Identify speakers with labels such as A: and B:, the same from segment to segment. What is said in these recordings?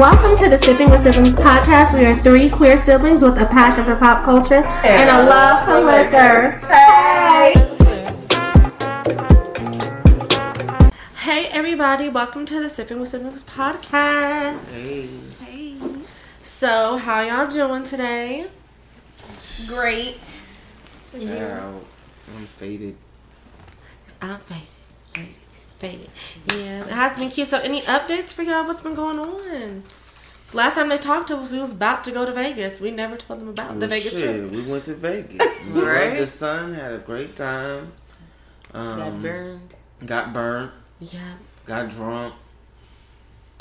A: Welcome to the Sipping with Siblings podcast. We are three queer siblings with a passion for pop culture and, a love for liquor. Hey! Hey, everybody. Welcome to the Sipping with Siblings podcast.
B: Hey.
C: Hey.
A: So, how y'all doing today?
C: Great.
B: Yeah, I'm faded.
A: Because I'm faded, faded, faded. Yeah, it has been cute. So, any updates for y'all? What's been going on? Last time they talked to us, we was about to go to Vegas. We never told them about the Vegas
B: shit,
A: trip.
B: we went to Vegas. We
C: Right.
B: the sun, had a great time. Um,
C: Got burned.
B: Got burned.
A: Yeah,
B: Got drunk.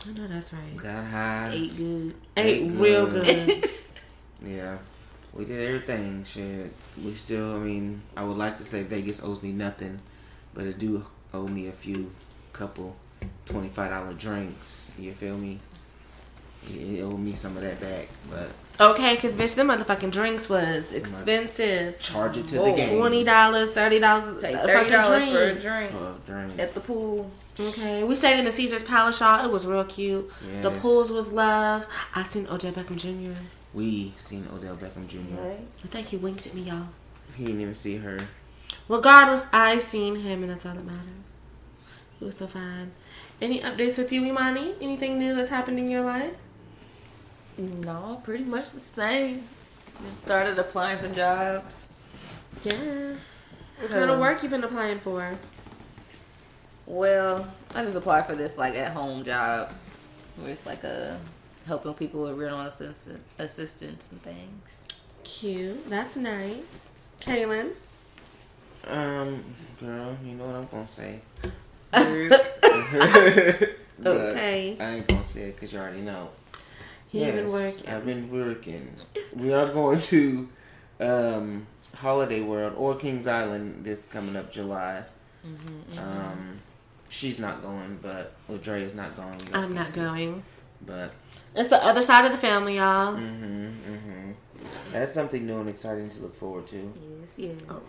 A: I know that's right.
B: Got high.
C: Ate good.
A: Ate
B: Ate
A: real
B: good.
A: good.
B: Yeah. We did everything. Shit. We still, I mean, I would like to say Vegas owes me nothing, but it do owe me a few couple $25 drinks. You feel me? It, it owed me some of that back, but
A: Okay, because bitch, them motherfucking drinks was expensive.
B: charge it to
C: Whoa.
B: the game.
A: Twenty dollars, thirty dollars,
C: thirty dollars
A: fucking
C: for a
A: drink.
C: drink
B: For a drink.
C: at the pool.
A: Okay, we stayed in the Caesar's Palace, y'all. It was real cute. The pools was love. I seen Odell Beckham Jr.
B: We seen Odell Beckham Jr.
A: I think he winked at me, y'all.
B: He didn't even see her.
A: Regardless, I seen him, and that's all that matters. He was so fine. Any updates with you, Imani? Anything new that's happened in your life?
C: No, pretty much the same. Just started applying for jobs.
A: Yes. What kind of work you been applying for?
C: Well, I just applied for this like at home job, where it's like a helping people with rental assistant, assistance and things.
A: Cute. That's nice. Kaylin.
B: Um, girl, you know what I'm gonna say. But
A: Okay.
B: I ain't gonna say it because you already know.
A: He been
B: Yes,
A: working.
B: I've been working. We are going to um, Holiday World or Kings Island this coming up July.
A: Mm-hmm,
B: Um, she's not going, but well, is not going.
A: I'm not going.
B: But
A: It's the other side of the family, y'all.
B: hmm hmm That's something new and exciting to look forward to.
C: Yes, yes.
A: Oh.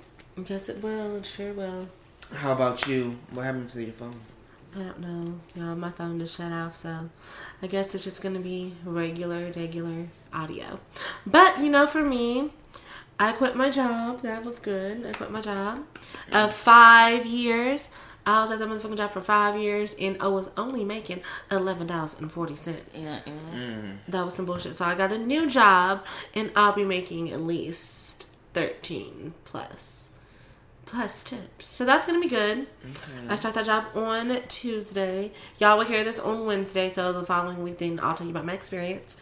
A: Yes, it will. It sure will.
B: How about you? What happened to your phone?
A: I don't know. Y'all, my phone just shut off, so I guess it's just gonna be regular, regular audio. But you know, for me, I quit my job. That was good. I quit my job of five years. I was at that motherfucking job for five years, and I was only making eleven dollars and forty cents.
C: Yeah, yeah.
B: Mm.
A: That was some bullshit. So I got a new job, and I'll be making at least thirteen plus plus tips. So that's gonna be good. I start that job on Tuesday. Y'all will hear this on Wednesday, so the following week then I'll tell you about my experience.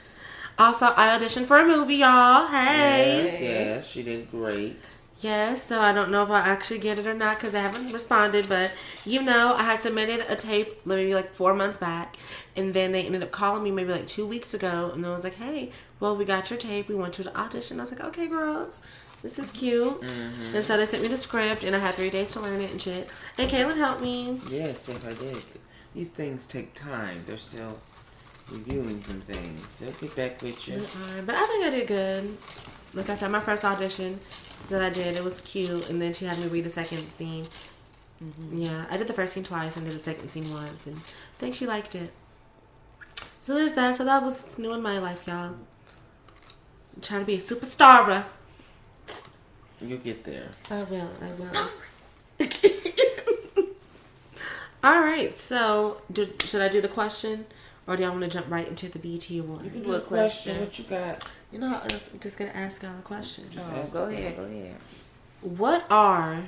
A: Also, I auditioned for a movie, y'all. Hey.
B: Yes, yes, she did great.
A: Yes, so I don't know if I'll actually get it or not because I haven't responded, but you know, I had submitted a tape maybe like four months back, and then they ended up calling me maybe like two weeks ago, and they was like, hey, well, we got your tape, we want you to audition. I was like, okay, girls, this is cute. And so they sent me the script, and I had three days to learn it and shit. And Kaylin helped me.
B: Yes, yes, I did. These things take time. They're still reviewing some things. They'll get back with you.
A: Alright, But I think I did good. Like I said, my first audition that I did, it was cute, and then she had me read the second scene. Mm-hmm. Yeah, I did the first scene twice and did the second scene once, and I think she liked it. So there's that. So that was new in my life, y'all. I'm trying to be a superstar.
B: You'll get there.
A: I will. I will. All right. So, do, should I do the question, or do y'all want to jump right into the BET award?
B: You can
C: do
B: do
C: a
B: a question.
C: question.
B: What you got?
A: You know, I was just gonna ask y'all a question.
C: Oh, go ahead, go ahead.
A: What are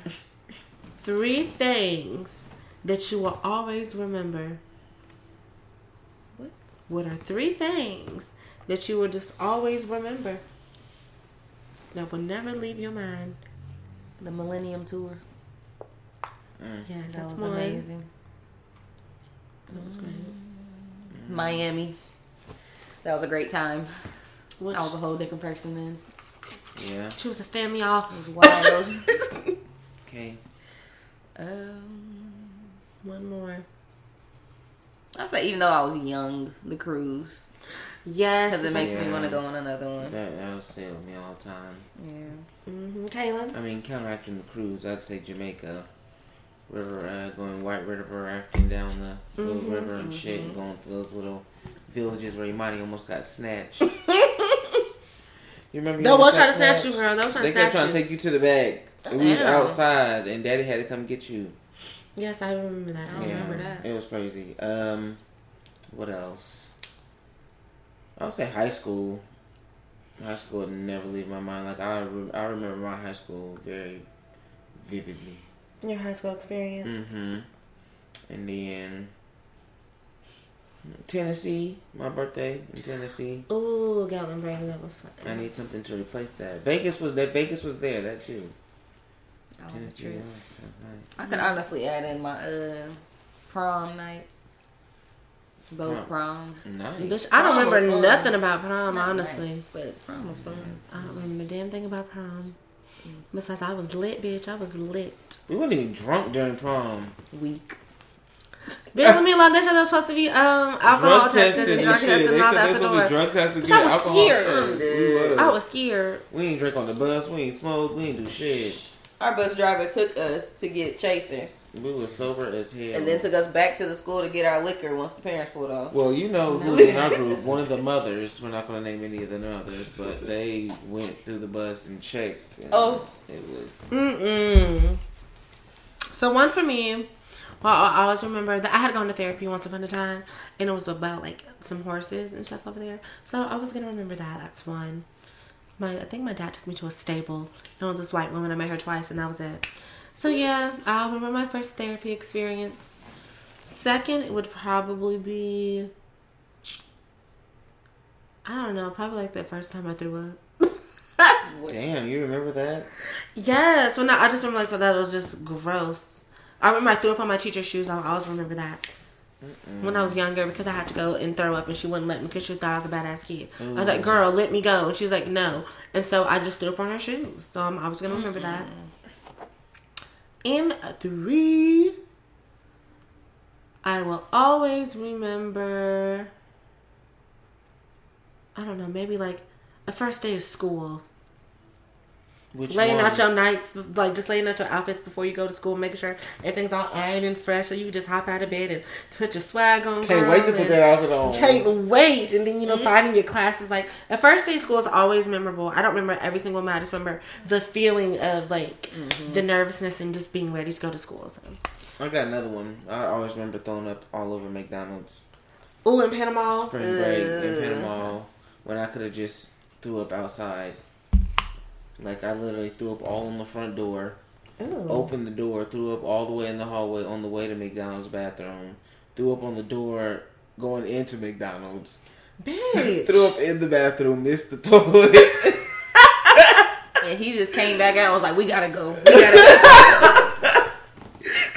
A: three things that you will always remember?
C: What?
A: What are three things that you will just always remember? That will never leave your mind.
C: The Millennium Tour.
A: Yes,
C: That
A: that's
C: was
A: one.
C: amazing.
A: That was great.
C: Miami. That was a great time.
A: Which,
C: I was a whole different person then.
B: Yeah.
A: she was a family off.
C: It was wild.
B: Okay.
C: um,
A: One more.
C: I say even though I was young, the cruise
A: Yes.
C: because it makes me want to go on another one.
B: That that'll stay with me all the time.
C: Yeah.
A: Mm-hmm. Kaylin.
B: I mean, counteracting the cruise, I'd say Jamaica. River, uh, going White River rafting down the little
A: Mhm,
B: river and shit, and going through those little villages where Imani almost got snatched. You remember?
A: They
B: you
A: was
B: almost
A: trying to snatch you, girl. They was trying
B: They
A: to
B: kept
A: snatch
B: trying to take you to the bag. And we was outside, and Daddy had to come get you.
A: Yes, I remember that.
C: I don't remember that.
B: It was crazy. Um, what else? I would say high school. High school would never leave my mind. Like I, re- I remember my high school very vividly.
A: Your high school experience.
B: Mm-hmm. And then Tennessee, my birthday in Tennessee.
A: Ooh, Gatlinburg, that was fun.
B: I need something to replace that. Vegas was that. Vegas was there. That too.
C: Oh,
B: Tennessee
C: true.
B: was. That
C: I could honestly add in my uh prom night. Both
B: Prom.
C: proms.
B: nice.
A: Bitch, I don't
C: Prom
A: remember nothing about prom,
C: Not
A: honestly.
C: nice, but prom was fun.
A: I don't remember a damn thing about prom. Besides, I was lit, bitch. I was lit.
B: We weren't even drunk during prom.
A: Weak. Bitch, let me alone. They said they were supposed to be um alcohol
B: drug
A: tested
B: tested
A: and
B: and
A: drug tested
B: They
A: and all
B: said
A: that
B: they
A: at the
B: supposed to
A: door.
B: drug tested.
A: Bitch, I was scared.
B: We was.
A: I was scared.
B: We ain't drink on the bus. We ain't smoke. We ain't do shit.
C: Our bus driver took us to get chasers
B: We was sober as hell.
C: and then took us back to the school to get our liquor once the parents pulled off.
B: Well, you know who's in our group. One of the mothers. We're not going to name any of the mothers, but they went through the bus and checked. And
C: Oh.
B: it was.
A: Mm-mm. So one for me. Well, I always remember that I had gone to therapy once upon a time, and it was about like some horses and stuff over there. So I was gonna remember that. That's one. My I think my dad took me to a stable. You know, this white woman. I met her twice, and that was it. So yeah, I remember my first therapy experience. Second, it would probably be. I don't know. Probably like the first time I threw up.
B: Damn, you remember that?
A: Yes, when I, I just remember like for that it was just gross. I remember I threw up on my teacher's shoes. I always remember that when I was younger because I had to go and throw up and she wouldn't let me because she thought I was a badass kid. I was like, "Girl, let me go," and she's like, "No," and so I just threw up on her shoes. So I'm, I was gonna remember that. Mm-hmm. In three, I will always remember. I don't know, maybe like a first day of school
B: Which
A: laying
B: one?
A: out your nights, like just laying out your outfits before you go to school, making sure everything's all ironed and fresh, so you can just hop out of bed and put your swag on.
B: Can't wait to put that outfit on.
A: Can't wait, and then you know mm-hmm. finding your classes. Like the first day of school is always memorable. I don't remember every single one. I just remember the feeling of like mm-hmm. the nervousness and just being ready to go to school. So.
B: I got another one. I always remember throwing up all over McDonald's.
A: Ooh, in Panama.
B: Spring break in Panama when I could have just threw up outside. Like I literally threw up all on the front door.
A: Ooh.
B: Opened the door, threw up all the way in the hallway on the way to McDonald's bathroom. Threw up on the door going into McDonald's.
A: Bitch.
B: Threw up in the bathroom, missed the toilet.
C: And he just came back out and was like, We gotta go. We gotta go.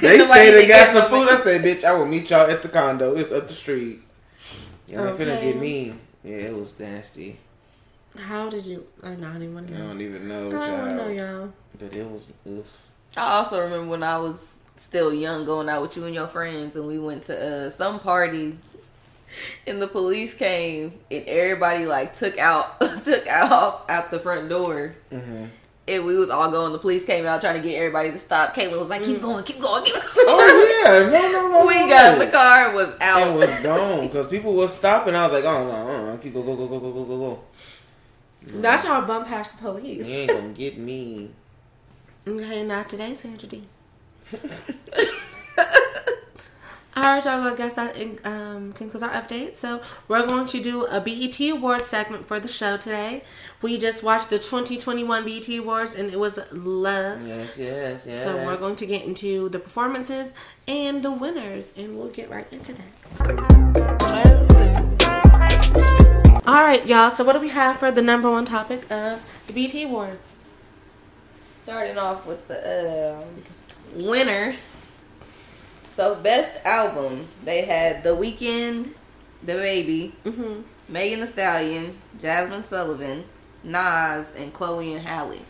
B: they stayed and got some food. I said, bitch, I will meet y'all at the condo. It's up the street. Y'all ain't finna get me. Yeah, it was nasty.
A: How did you? I don't even want
B: I don't even know,
A: I don't know, y'all.
B: But it was, ugh.
C: I also remember when I was still young going out with you and your friends and we went to uh, some party and the police came and everybody like took out took out out the front door
B: Mhm.
C: and we was all going the police came out trying to get everybody to stop Caitlin was like keep going keep going keep going
B: Oh yeah, no, no, no.
C: we
B: no.
C: got in the car and was
B: It
C: out
B: was gone because people was stopping. I was like, oh no, no, no, keep go, go, go, go, go, go, go, go.
A: Not y'all bump past the police.
B: You ain't gonna get me.
A: Okay, not today, Sandra D. All right, y'all. Well, I guess that um, concludes our update. So we're going to do a BET Awards segment for the show today. We just watched the 2021 BET Awards, and it was love.
B: Yes, yes, yes.
A: So we're going to get into the performances and the winners, and we'll get right into that. All right, y'all. So what do we have for the number one topic of the BET Awards?
C: starting off with the um, winners so best album they had The Weeknd DaBaby
A: Mm-hmm.
C: Megan Thee Stallion, Jazmine Sullivan, Nas, and Chloe and Halle.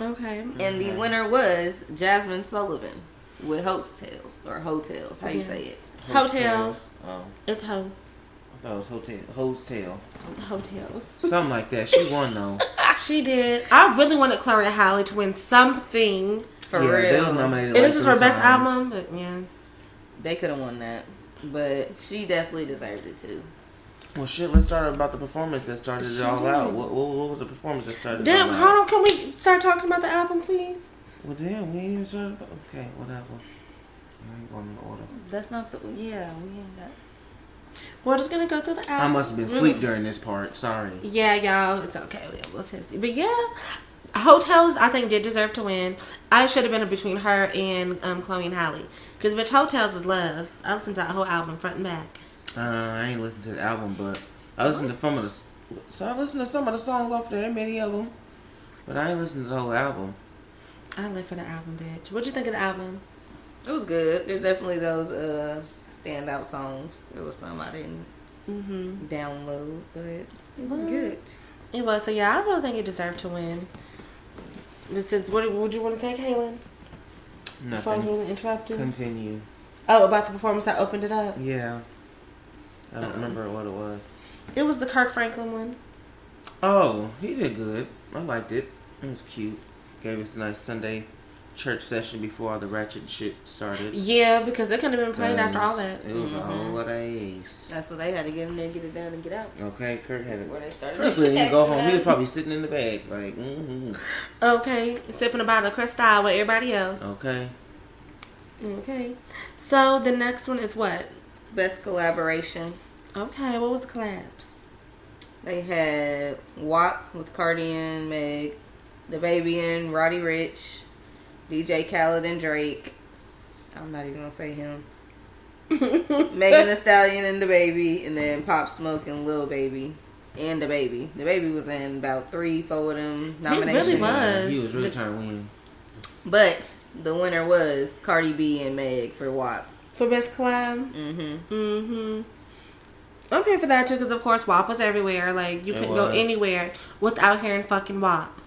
A: Okay.
C: And the winner was Jazmine Sullivan with Hotels or Hotels. How you say it?
A: Yes. Hotels.
B: Oh,
A: It's ho.
B: I thought it was hotel. Ho's tail.
A: Hotels.
B: Something like that. She won though.
A: She did. I really wanted Chloe Halle to win something.
C: For
B: yeah, They was
C: real.
B: nominated.
A: And
B: like
A: this is
B: three
A: her best album, but yeah.
C: They could have won that. But she definitely deserved it too.
B: Well, shit. Let's start about the performance that started it all
A: did.
B: out. What, what, what was the performance that started? it
A: Damn,
B: all
A: hold
B: out?
A: on. Can we start talking about the album, please?
B: Well, damn, we ain't even started. About, okay, whatever. I ain't going in order.
C: That's not the. Yeah, we ain't got.
A: We're just gonna go through the album.
B: I must have been
A: Really-
B: asleep during this part. Sorry.
A: Yeah, y'all, it's okay. We are a little tipsy, but yeah, hotels I think did deserve to win. I should have been between her and um, Chloe and Halle because bitch, hotels was love. I listened to that whole album front and back.
B: Uh, I ain't listened to the album, but I listened to some of the. So I listened to some of the songs off there, many of them, but I ain't listened to the whole album.
A: I live for the album, bitch. What'd you think of the album?
C: It was good. There's definitely those uh standout songs. There was some I didn't
A: Mm-hmm.
C: download, but it was
A: What?
C: good.
A: It was so yeah. I really think it deserved to win. But since what would you want to say, Kaylin? Before I was
B: Nothing.
A: really interrupted.
B: Continue.
A: Oh, about the performance that opened it up.
B: Yeah. I don't
A: Uh-oh.
B: remember what it was.
A: It was the Kirk Franklin one.
B: Oh, he did good. I liked it. It was cute. Gave us a nice Sunday church session before all the ratchet shit started.
A: Yeah, because it couldn't have been played after all that.
B: It was a
C: Mhm.
B: whole lot of ace.
C: That's what they had to get in there, get it done, and get out.
B: Okay, Kirk had it.
C: Where they started.
B: Kirk didn't even go home. He was probably sitting in the bag, like, mm-hmm.
A: Okay, sipping a bottle of Cristal with everybody else.
B: Okay.
A: Okay. So the next one is what?
C: Best collaboration.
A: Okay, what was the collabs?
C: They had WAP with Cardi and Meg, DaBaby and Roddy Ricch, DJ Khaled and Drake. I'm not even gonna say him. Megan Thee Stallion and DaBaby, and then Pop Smoke and Lil Baby. And DaBaby. The Baby was in about three, four of them nominations.
A: He really was.
B: He was really
A: The-
B: trying to win.
C: But the winner was Cardi B and Meg for WAP.
A: For best collab?
C: Mm-hmm.
A: Mm-hmm. I'm here for that too, because of course WAP was everywhere. Like you
B: It
A: couldn't go anywhere without hearing fucking WAP.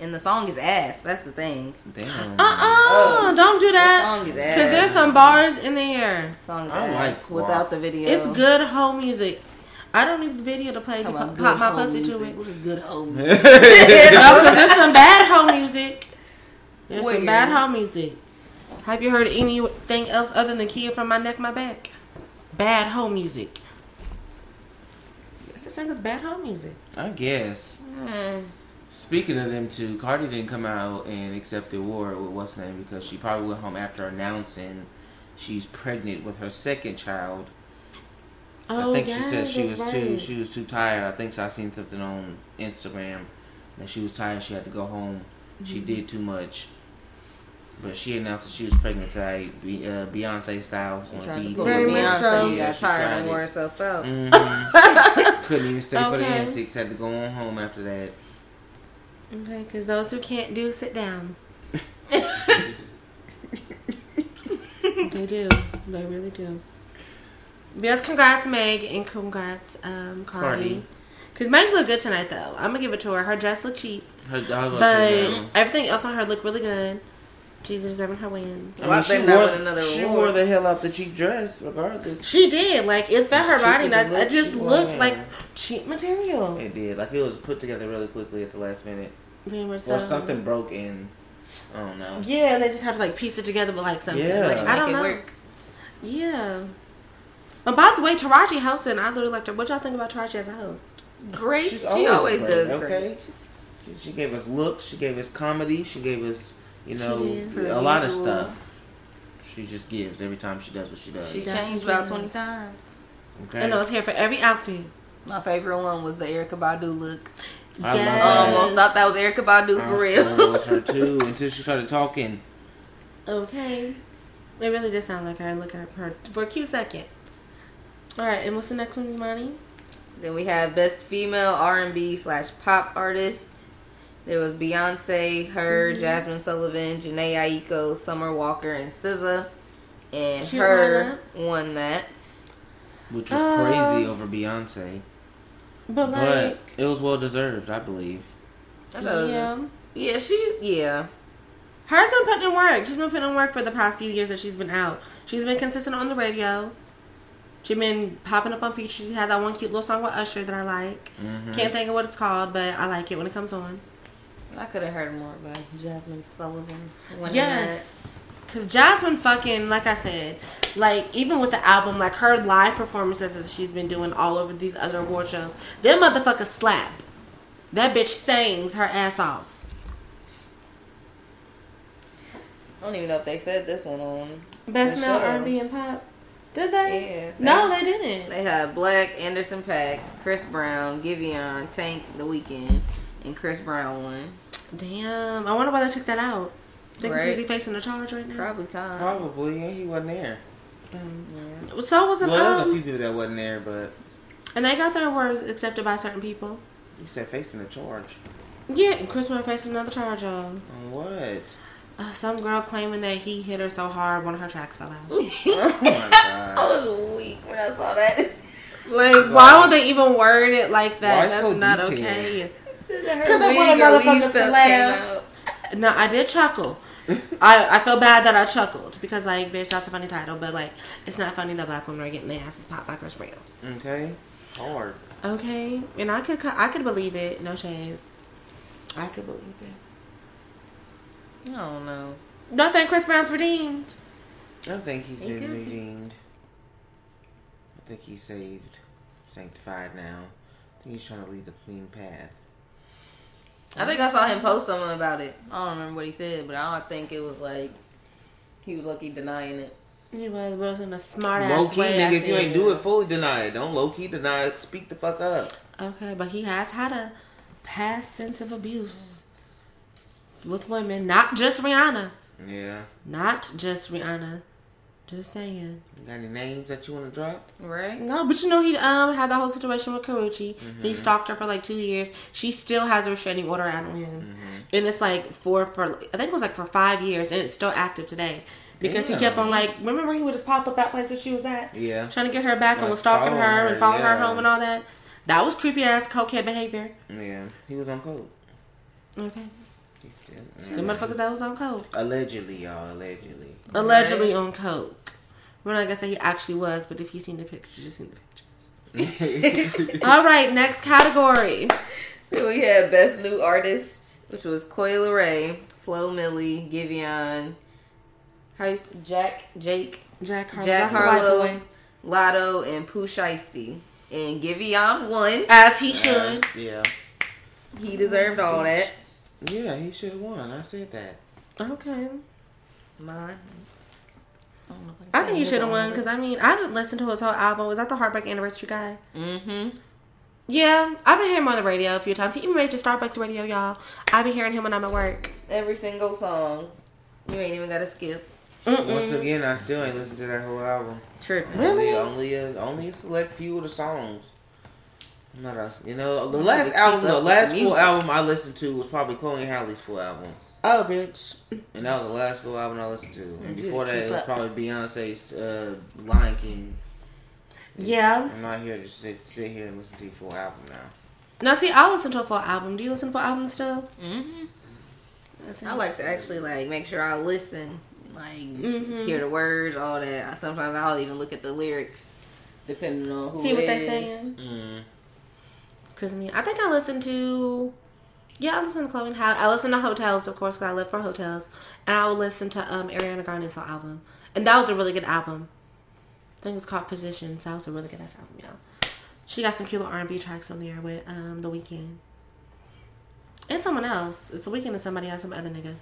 C: And the song is ass. That's the thing.
B: Damn.
A: Uh uh-uh, uh, don't do
C: The
A: that.
C: song is ass.
A: Because there's some bars in there.
C: The song is
B: I like
C: ass without the video.
A: It's good home music. I don't need the video to play to pop, pop my
C: home
A: pussy to it.
C: What is good home?
A: no, because there's some bad home music. There's some bad home music. Have you heard anything else other than Khia from my neck, my back? Bad home music. That's the thing is bad home music.
B: I guess.
C: Mm.
B: Speaking of them two, Cardi didn't come out and accept the award with what's her name because she probably went home after announcing she's pregnant with her second child.
A: Oh,
B: I think she
A: yes,
B: said she was
A: that's
B: too she was too tired. I think so. I seen something on Instagram that she was tired. She had to go home. She
A: Mm-hmm.
B: did too much. But she announced that she was pregnant today, Be- uh, Beyonce style on
C: Tried to
B: BET.
A: Very much
C: Beyonce,
A: so.
C: you
B: Yeah,
C: got tired
B: tried
C: and wore herself out.
B: Mhm. Couldn't even stay for the antics. Had to go on home after that.
A: Okay, because those who can't do, sit down. they do. They really do. Yes, congrats, Meg, and congrats, um, Cardi.
B: Cardi.
A: Because Meg looked good tonight, though. I'm going to give it to her. Her dress looked cheap,
B: Her, I was about to
A: but
B: say,
A: everything else on her looked really good. She's deserving her wins.
B: I
C: Why
B: mean, she wore,
C: win another
B: she wore the hell out the cheap dress, regardless.
A: She did. Like, it felt her body. That
B: it
A: it just looked
B: wore.
A: like cheap material.
B: It did. Like it was put together really quickly at the last minute.
A: Very much
B: Or
A: so.
B: something broke in. I don't know.
A: Yeah, and they just had to like piece it together with like something.
B: Yeah.
A: Like, I don't
C: Make it
A: know.
C: work.
A: Yeah. And by the way, Taraji hosted. I really liked her. What y'all think about Taraji as a host?
C: Great.
B: She's
C: she always
B: great,
C: does
B: Okay.
C: great.
B: She, she gave us looks. She gave us comedy. She gave us, you know,
A: did.
B: a lot of stuff. She just gives every time she does what she does.
C: She
A: Definitely
C: changed about
A: does.
C: 20 times.
B: okay.
A: And I know it's here for every outfit.
C: My favorite one was the Erykah Badu look.
B: I love
A: Yes.
B: that.
C: Almost thought that was Erykah Badu for
B: I
C: real.
B: swear it was H.E.R. too until she started talking.
A: Okay. It really did sound like her. Look at her for a cute second. All right, and what's the next one, Imani?
C: Then we have best female R and B slash pop artist. There was Beyonce, her,
A: Mm-hmm.
C: Jazmine Sullivan, Jhené Aiko, Summer Walker, and SZA. And
A: Cute
C: her won that.
B: Which was
A: Uh,
B: crazy over Beyonce.
A: But
B: But
A: like,
B: it was well deserved, I believe.
C: I thought it was-
A: yeah,
C: yeah, she's yeah.
A: H.E.R.'s been putting in work. She's been putting in work for the past few years that she's been out. She's been consistent on the radio. She's been popping up on features. She had that one cute little song with Usher that I like.
B: Mhm.
A: Can't think of what it's called, but I like it when it comes on.
C: I could have heard more by Jazmine Sullivan. winning
A: Yes. Cause Jazmine fucking like I said, like even with the album, like her live performances that she's been doing all over these other award shows, them motherfuckers slap. That bitch sings her ass off.
C: I don't even know if they said this one on.
A: Best male
C: show.
A: R&B and pop. Did they?
C: Yeah.
A: No, they didn't.
C: They had Black, Anderson .Paak, Chris Brown, Giveon, Tank, The Weeknd, and Chris Brown won.
A: Damn. I wonder why they took that out. Think
C: Right.
A: is he facing a charge right now?
C: Probably time.
B: Probably. Yeah, he wasn't there.
C: Yeah.
A: So was it.
B: Well, there was a
A: Um,
B: few people that wasn't there, but
A: and they got their words accepted by certain people.
B: You said facing a charge.
A: Yeah, Chris went facing another charge, y'all.
B: On what?
A: Uh, some girl claiming that he hit her so hard one of her tracks fell out.
B: Oh my god!
C: I was weak when I saw that.
A: Like, why would they even word it like that?
B: Why
A: That's
B: so
A: not
B: detailed?
A: okay.
C: Because
A: I want a motherfucker to laugh. No, I did chuckle. I, I feel bad that I chuckled because like bitch that's a funny title but like it's not funny that black women are getting their asses popped by Chris Brown.
B: Okay. Hard.
A: Okay, and I could I could believe it. No shade. I could believe it.
C: I don't know.
A: Nothing. Chris Brown's redeemed.
B: I don't think he's
C: He
B: been redeemed. I think he's saved, sanctified now. I think he's trying to lead a clean path.
C: I think I saw him post something about it. I don't remember what he said, but I don't think it was like he was lucky denying it.
A: He was was in a smart ass
B: Low key,
A: way.
B: Nigga, if you ain't do it, fully deny it. Don't low key deny it. Speak the fuck up.
A: Okay, but he has had a past sense of abuse with women, not just Rihanna,
B: Yeah.
A: not just Rihanna. Just saying.
B: You got any names that you want to drop?
C: Right?
A: No, but you know he um had the whole situation with Karrueche.
B: Mm-hmm.
A: He stalked her for like two years. She still has a restraining order out on him,
B: Mm-hmm.
A: and it's like for for I think it was like for five years, and it's still active today because he kept on like remember he would just pop up at places she was at,
B: Yeah.
A: trying to get her back and was stalking her,
B: her,
A: and following her home and all that. That was creepy ass cokehead behavior.
B: Yeah. He was on coke.
A: Okay,
B: He still.
A: the motherfuckers that was on coke,
B: Allegedly, y'all. Allegedly.
A: allegedly on coke. We're not gonna say he actually was, but if you seen the pictures, you seen the pictures. all right, next category.
C: Then we had Best New Artist, which was Coi Leray, Flo Milli, Giveon, how you, Jack, Jake,
A: Jack Harlow.
C: Jack
A: That's the white
C: Harlow. Latto, and Pooh Shiesty. And Giveon won.
A: As he should.
B: yeah.
C: He deserved all that.
B: Yeah, he should have won. I said that.
A: Okay.
C: Mine.
A: I think he should have won because I mean I didn't listen to his whole album. Was that the Heartbreak Anniversary guy?
C: Mm-hmm.
A: Yeah, I've been hearing him on the radio a few times. He even made your Starbucks radio, y'all. I've been hearing him when I'm at work.
C: Every single song. You ain't even got to skip.
B: Once again, I still ain't listened to that whole album.
C: Tripping.
A: Really?
B: Only, only a only a select few of the songs. Not a, you know, the
C: You
B: last
C: have to keep
B: album, the last full
C: music.
B: album I listened to was probably Chloe Halle's full album,
A: Oh, bitch.
B: and that was the last full album I listened to. And before that, it was
C: up.
B: probably Beyonce's uh, Lion King.
A: Yeah.
B: I'm not here to sit, sit here and listen to your full album now.
A: Now, see, I'll listen to a full album. Do you listen to full albums still?
C: Mm-hmm. I like to actually like make sure I listen, like
A: Mhm.
C: hear the words, all that. I, sometimes I'll even look at the lyrics, depending on who
A: See what they're
C: is.
A: saying.
B: Mm.
A: Because, I mean, I think I listen to. Yeah, I listen to Chloe and Halle. I listen to Hotels, of course, because I live for Hotels. And I will listen to um, Ariana Grande's album. And that was a really good album. I think it was called Position. So that was a really good ass album, y'all. She got some cute little R&B tracks on there with um, The Weeknd. And someone else. It's The Weeknd and somebody else, some other nigga.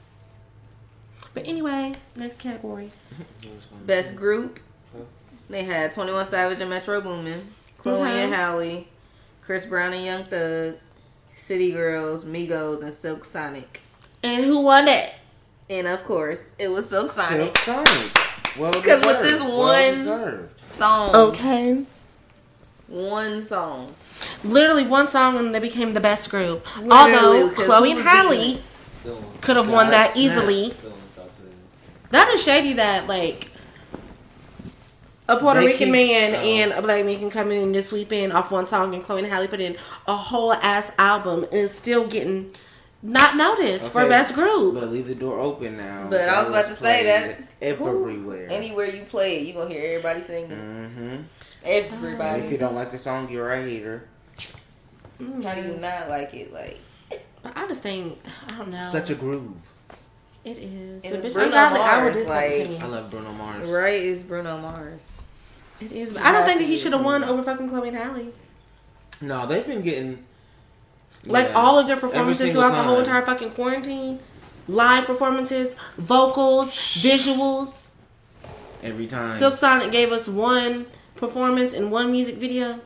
A: But anyway, next category.
C: Best group. They had Twenty One Savage and Metro Boomin, Chloe
A: Okay.
C: and Halle, Chris Brown and Young Thug, City Girls, Migos, and Silk Sonic.
A: And who won it?
C: And of course, it was Silk Sonic.
B: Silk Sonic. Well
C: 'Cause with
B: deserved.
C: this one-
B: deserved.
C: Song.
A: Okay.
C: One song.
A: Literally one song and they became the best group.
C: Literally,
A: Although
C: 'cause
A: Chloe and
C: was
A: Halle could have won that easily.
D: Still in top two.
A: That is shady that like a Puerto
B: They
A: Rican
B: keep-
A: man
B: oh.
A: and a black man can come in and just sweep in off one song and Chloe and Halle put in a whole ass album and it's still getting not noticed for
B: Okay,
A: best group.
B: But leave the door open now.
C: But I was about to say that-
B: everywhere.
C: Anywhere you play it, you gonna hear everybody singing.
B: Mm-hmm. And
C: Everybody.
B: if you don't like the song, you're a hater.
A: Mm,
C: How do you not like it? Like
A: But I just think I don't know.
B: Such a groove.
A: It is.
C: And it's Bruno Mars,
A: did
C: like-
B: I love Bruno Mars.
C: Right is Bruno Mars.
A: It is. But I don't think that he should have won over fucking Chloe and Halle.
B: No, they've been getting
A: Like
B: yeah,
A: all of their performances
B: single
A: throughout the whole entire fucking quarantine. Live performances, vocals, visuals.
B: every time.
A: Silk Sonic gave us one performance and one music video.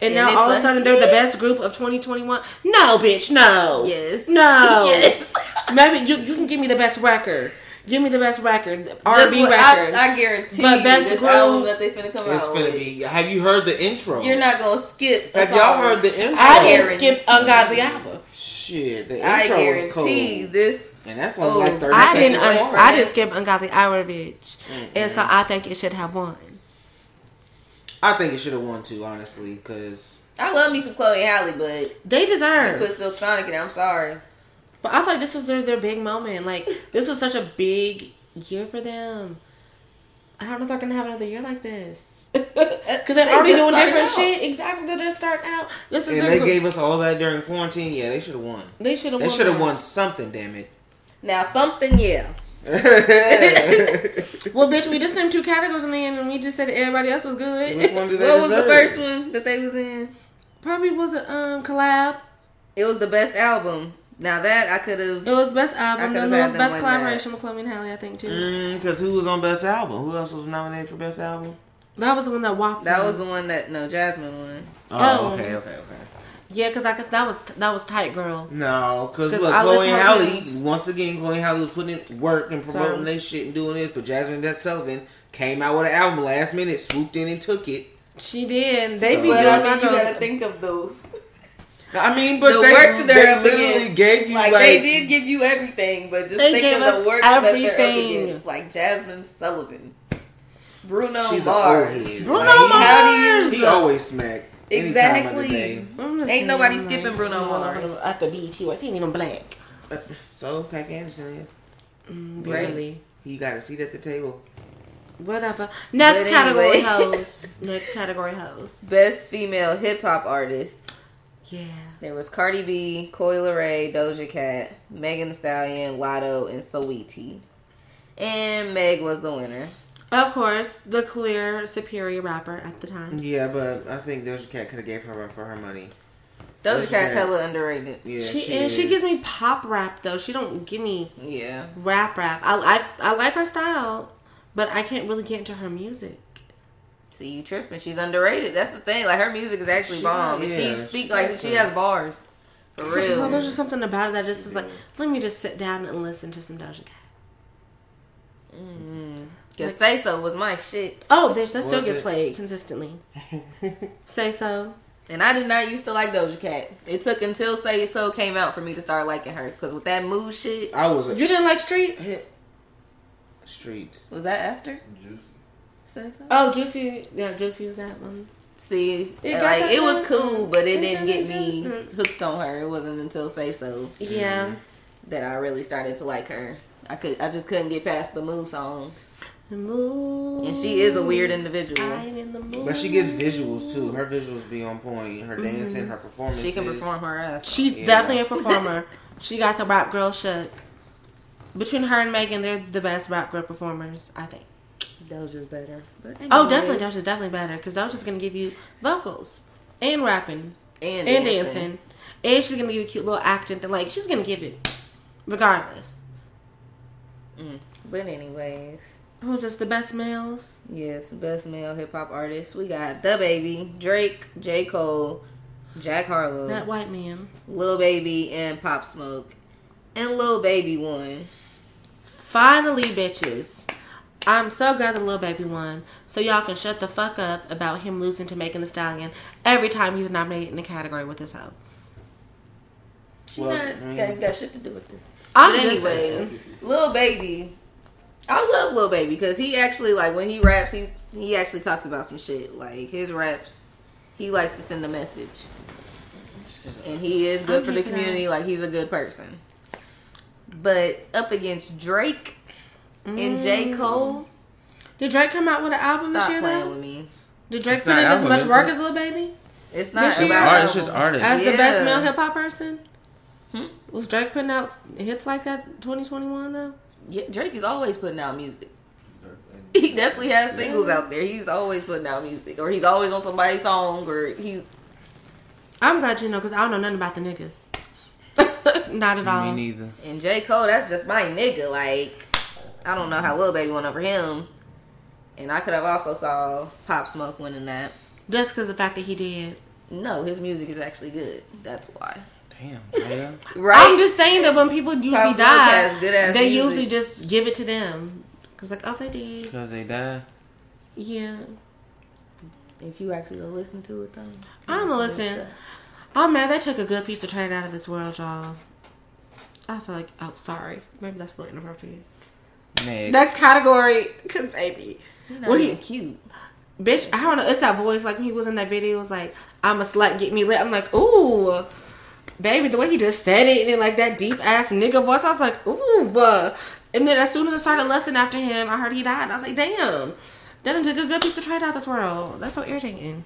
A: And
C: And
A: now all of a sudden they're the best group of 2021. No, bitch, no.
C: Yes.
A: No.
C: Yes.
A: Maybe you, you can give me the best record. Give me the best record.
C: That's
A: R&B record.
C: I, I guarantee
A: But
C: you
A: best
C: this
A: group-
C: album that they finna come
B: it's
C: out
B: gonna
C: with.
B: be. Have you heard the intro?
C: You're not gonna skip. a
B: Have y'all heard the intro?
A: I didn't skip Ungodly Hour.
B: Shit, the
C: I
B: intro was cold,
C: this.
B: and that's only
C: Oh,
B: like thirty
A: I
B: seconds
A: didn't. Un- I didn't skip Ungodly Hour, bitch.
B: Mm-mm.
A: And so I think it should have won.
B: I think it should have won too, honestly, because
C: I love me some Chloe and Halle, but
A: They
C: you
A: deserve.
C: put Silk Sonic in. there, I'm sorry.
A: But I feel like this is their, their big moment. Like this was such a big year for them. I don't know if they're gonna have another year like this. Because they're
C: They
A: already doing different
C: out.
A: shit. Exactly, they're just starting out. This is
B: and
A: their
B: they
A: group.
B: gave us all that during quarantine. Yeah, they should have won.
A: They should have.
B: They should have won something. Damn it.
C: Now something, yeah.
A: Well, bitch, we just named two categories in the end, and we just said everybody else was good.
B: Which one do they
C: What was the first one that they was in?
A: Probably was a um collab.
C: It was the best album. Now that I could have.
A: It was best album.
C: could've
A: Then it was best
C: win
A: collaboration with Chloe and Halle, I think too.
B: Mm, because who was on best album? Who else was nominated for best album?
A: That was the one that walked.
C: That
A: me.
C: was the one that no Jazmine won.
A: Oh. oh.
B: okay, okay, okay.
A: yeah, because I guess that was that was tight, girl.
B: No, because look,
A: I
B: Chloe and
A: live
B: Halle, once again, Chloe and Halle was putting in work and promoting
A: So-
B: their shit and doing this, but Jazmine Beth Sullivan came out with an album last minute, swooped in and took it.
A: She did. They
B: So-
A: be
C: But
A: doing
C: I mean, you gotta think of the
B: I mean, but
C: the
B: they,
C: work they're
B: they literally
C: against.
B: gave you
C: like,
B: like,
C: they did give you everything, but just
A: They
C: think
A: gave
C: of
A: us
C: the work that they're up against. Like Jazmine Sullivan, Bruno
B: she's
C: Mars.
A: Bruno
B: Like, he-
C: How do you-
A: Mars.
B: He always smacked. Any time of the
C: Exactly.
A: I'm just
C: Ain't nobody
A: saying,
C: skipping Bruno
A: I'm all
C: Mars.
A: over At the BET, Awards. he ain't even black.
B: So, .Paak Anderson is.
A: Mm,
C: Right.
A: Barely.
B: He got a seat at the table.
A: Whatever. Next
C: But
A: category
C: anyway.
A: host. Next category host.
C: Best female hip hop artist.
A: Yeah.
C: There was Cardi B, Coi Leray, Doja Cat, Megan Thee Stallion, Latto, and Saweetie. And Meg was the winner.
A: Of course, the clear superior rapper at the time.
B: Yeah, but I think Doja Cat could have gave her for her money.
C: Doja
B: Doja
C: Cat's
B: Cat.
C: hella underrated.
B: Yeah,
A: she,
B: she,
A: is. She gives me pop rap though. She don't give me
C: Yeah.
A: rap rap. I I, I like her style, but I can't really get into her music.
C: See you tripping. She's underrated. That's the thing. Like her music is actually
B: She-
C: bomb. And
B: yeah,
C: she
B: she
C: speak like she has bars. For
A: Well,
C: real.
A: there's just something about it that just is like, let me just sit down and listen to some Doja Cat.
C: Mm-hmm. Cause Say So was my shit.
A: Oh, bitch, that still gets
B: it?
A: played consistently. Say so.
C: And I did not used to like Doja Cat. It took until Say So came out for me to start liking her. Cause with that mood shit,
B: I was a
A: You didn't like Street?
B: streets.
C: was that after
D: Juicy.
C: Say So?
A: Oh, Juicy. Yeah, Juicy's that one.
C: See,
A: It
C: like it was cool, but it
A: it
C: didn't get me hooked on her. It wasn't until Say So
A: Yeah.
C: Um, that I really started to like her. I could, I just couldn't get past the move song,
A: Mood.
C: and she is a weird individual.
A: I'm in the mood.
B: But she gets visuals too. Her visuals be on point. Her mm-hmm. dancing, her performance.
C: She can perform her ass. off.
A: She's
B: Yeah.
A: definitely a performer. she got the rap girl shook. Between her and Megan, they're the best rap girl performers, I think.
C: Doja's better. But
A: Oh, definitely,
C: anyways.
A: Doja's definitely better because Doja's gonna give you vocals and rapping
C: and,
A: and
C: dancing.
A: dancing, and she's gonna give you a cute little acting thing. Like she's gonna give it, regardless.
C: Mm. But anyways,
A: Who's this? The best males?
C: yes, best male hip hop artist. We got DaBaby, Drake, J Cole, Jack Harlow,
A: That white man.
C: Lil Baby, and Pop Smoke. And Lil Baby won.
A: Finally, bitches. I'm so glad the little baby won. So y'all can shut the fuck up about him losing to Megan Thee Stallion every time he's nominated in the category with his hoe.
C: She
B: Well,
C: not
B: I mean-
C: got, got shit to do with this.
A: I'm
C: but
A: just
C: anyway,
A: saying.
C: Lil Baby, I love little Baby because he actually like when he raps, he's he actually talks about some shit. Like his raps, he likes to send a message, and he is good
A: I'm
C: for the
A: here for
C: community. Like he's a good person. But up against Drake and J
A: Mm.
C: Cole,
A: Did Drake come out with an album
C: stop
A: this year
C: playing
A: though?
C: with me.
A: Did Drake
B: It's
A: put
B: not
A: in as
B: album,
A: much
B: is
A: work
B: it?
A: as Lil Baby?
C: It's not
A: year?
C: about
B: Art, it's just
C: album.
B: artists.
A: As the best
C: Yeah.
A: male hip hop person?
C: Hmm?
A: Was Drake putting out hits like that 2021 though?
C: Yeah, Drake is always putting out music. He definitely has singles out there. He's always putting out music, or he's always on somebody's song, or he.
A: I'm glad you know because I don't know nothing about the niggas. Not at all.
B: Me neither.
C: And J Cole, that's just my nigga. Like, I don't know how Lil Baby went over him, and I could have also saw Pop Smoke winning that.
A: Just because the fact that he did.
C: No, his music is actually good. That's why.
B: Damn, yeah.
C: Right?
A: I'm just saying that when people usually
C: Pop
A: die, they
C: music.
A: usually just give it to them. Cause like, oh, they did.
B: Because they die.
A: Yeah.
C: if you actually go listen to it, though.
A: I'm gonna listen. Uh, oh man, they took a good piece of trade out of this world, y'all. I feel like, oh, sorry. Maybe that's a little inappropriate.
B: Next.
A: Next category, cause baby,
C: You're
A: what do you,
C: cute.
A: bitch? I don't know. It's that voice like when he was in that video. It was like, I'm a slut, get me lit. I'm like, ooh, baby, the way he just said it and then like that deep ass nigga voice. I was like, ooh, uh. and then as soon as I started lusting after him, I heard he died. I was like, damn, that done took a good piece of trade out this world. That's so irritating.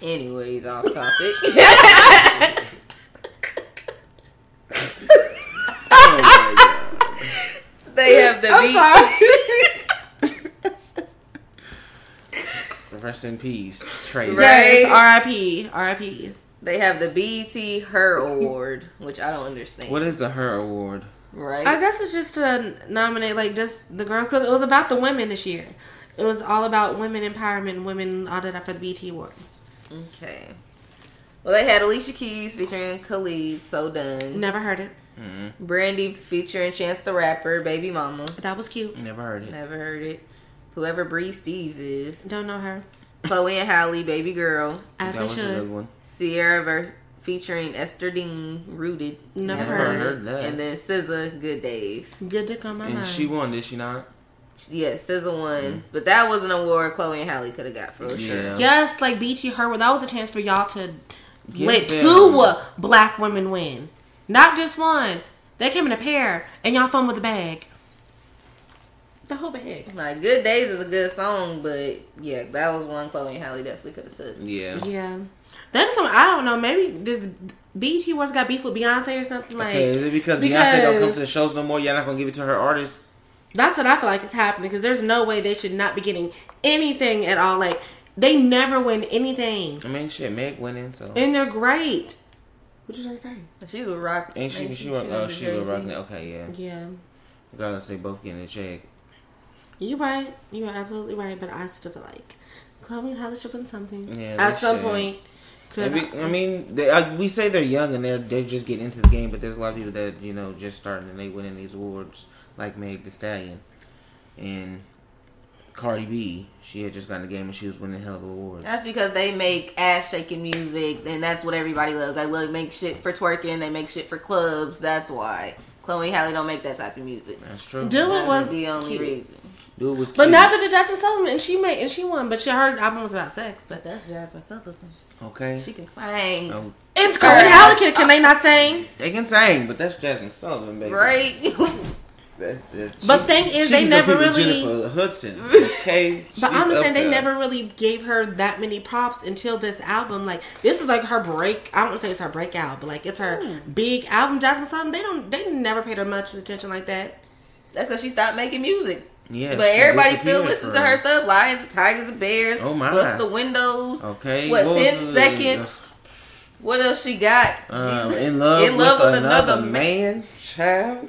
C: Anyways, off topic. they have the
A: I'm
C: beat.
A: sorry.
B: Rest in peace. Trey.
C: Right.
A: Yes, R.I.P. R.I.P.
C: They have the BET Her Award, which I don't understand.
B: What is the Her Award?
C: right?
A: I guess it's just to nominate like just the girls because it was about the women this year. It was all about women empowerment, women all that for the BET Awards.
C: okay. Well, they had Alicia Keys featuring Khalid, So Done.
A: Never heard it.
B: mm
C: Brandy featuring Chance the Rapper, Baby Mama.
A: That was cute.
B: Never heard it.
C: Never heard it. Whoever Bree Steves is.
A: Don't know her.
C: Chloe and Halle, Baby Girl.
A: As
B: that
A: they
B: was a
A: should.
B: one.
C: Ciara ver- featuring Ester Dean, Rooted.
A: Never
B: Never
A: heard.
B: heard that.
C: And then SZA, Good Days.
A: Good dick on my
B: and
A: mind.
B: she won, did she not?
C: Yeah, SZA won. Mm. But that was an award Chloe and Halle could have got for sure.
B: Yeah.
A: yes, like BET her. That was a chance for y'all to
B: Give
A: let
B: them-
A: two black women win, not just one. They came in a pair, and y'all fun with the bag. The whole bag.
C: Like Good Days is a good song, but yeah, that was one Chloe and Halle definitely could have took.
B: Yeah.
A: Yeah, that is something I don't know. Maybe this BET Awards got beef with Beyonce or something like.
B: Okay, is it because, Beyonce don't come to the shows no more? Y'all not gonna give it to her artist?
A: That's what I feel like is happening because there's no way they should not be getting anything at all. Like they never win anything,
B: I mean, shit, Meg winning, so
A: and they're great. What you trying to say?
C: She's with Rock.
B: ain't she?
C: ain't
B: She, was oh,
C: under
B: she was
C: Jay-Z.
B: rocking it. Okay, yeah.
A: Yeah,
B: I gotta say both getting a check.
A: You're right. You're absolutely right. But I still feel like Chloe and Halle should win something
B: Yeah,
A: at some
B: should.
A: point. Cause
B: Maybe, I mean, they, uh, we say they're young and they're they just getting into the game, but there's a lot of people that you know just starting and they winning these awards, like Meg Thee Stallion, and Cardi B. She had just gotten the game and she was winning hell of awards.
C: That's because they make ass shaking music, and that's what everybody loves. They love make shit for twerking. They make shit for clubs. That's why Chloe and Halle don't make that type of music.
B: That's true.
A: Do it
C: That's
A: was
C: the only
A: cute.
C: reason.
B: Dude was,
A: But
B: cute.
A: neither did Jazmine Sullivan, and she made and she won. But she her album was about sex. But
C: But that's Jazmine Sullivan.
B: okay.
C: She can sing,
B: Oh,
A: it's Chloe and Can, can they not sing?
B: they can sing, but that's Jazmine Sullivan, baby.
C: right?
B: That's, that's,
A: But
B: she-
A: thing is, they never really-
B: Jennifer Hudson. Okay,
A: But I'm just saying they never really gave her that many props until this album. Like this is like her break. I don't want to say it's her breakout, but like it's her hmm. big album. Jazmine Sullivan. They don't. They never paid her much attention like that.
C: that's because she stopped making music.
B: Yeah,
C: but everybody still
B: disappeared
C: listens to her stuff. Lions, Tigers, and Bears.
B: Oh, my.
C: Bust the windows.
B: Okay,
C: What,
B: was
C: 10
B: the-
C: seconds? What else she got?
B: Uh,
C: She's
B: in love,
C: in love
B: with,
C: with
B: another,
C: another
B: man, child.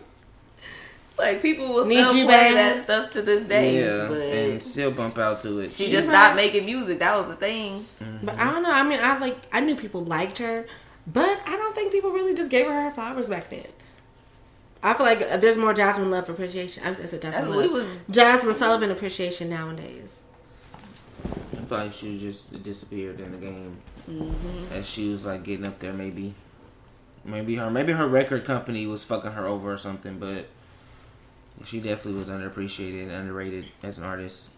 C: like people will
A: Need
C: still
A: you
C: play
A: back.
C: that stuff to this day.
B: yeah,
C: but
B: and still bump out to it.
C: she
A: She
C: just
A: right.
C: stopped making music. That was the thing. Mm-hmm.
A: But I don't know. I mean, I like. I knew people liked her, but I don't think people really just gave her her flowers back then. I feel like there's more Jazmine love appreciation. I said Jazmine
C: what
A: love.
C: was.
A: Jazmine Sullivan appreciation nowadays.
B: I feel like she just disappeared in the game
C: Mm-hmm.
B: as she was like getting up there. Maybe, maybe her, maybe her record company was fucking her over or something. But she definitely was underappreciated and underrated as an artist.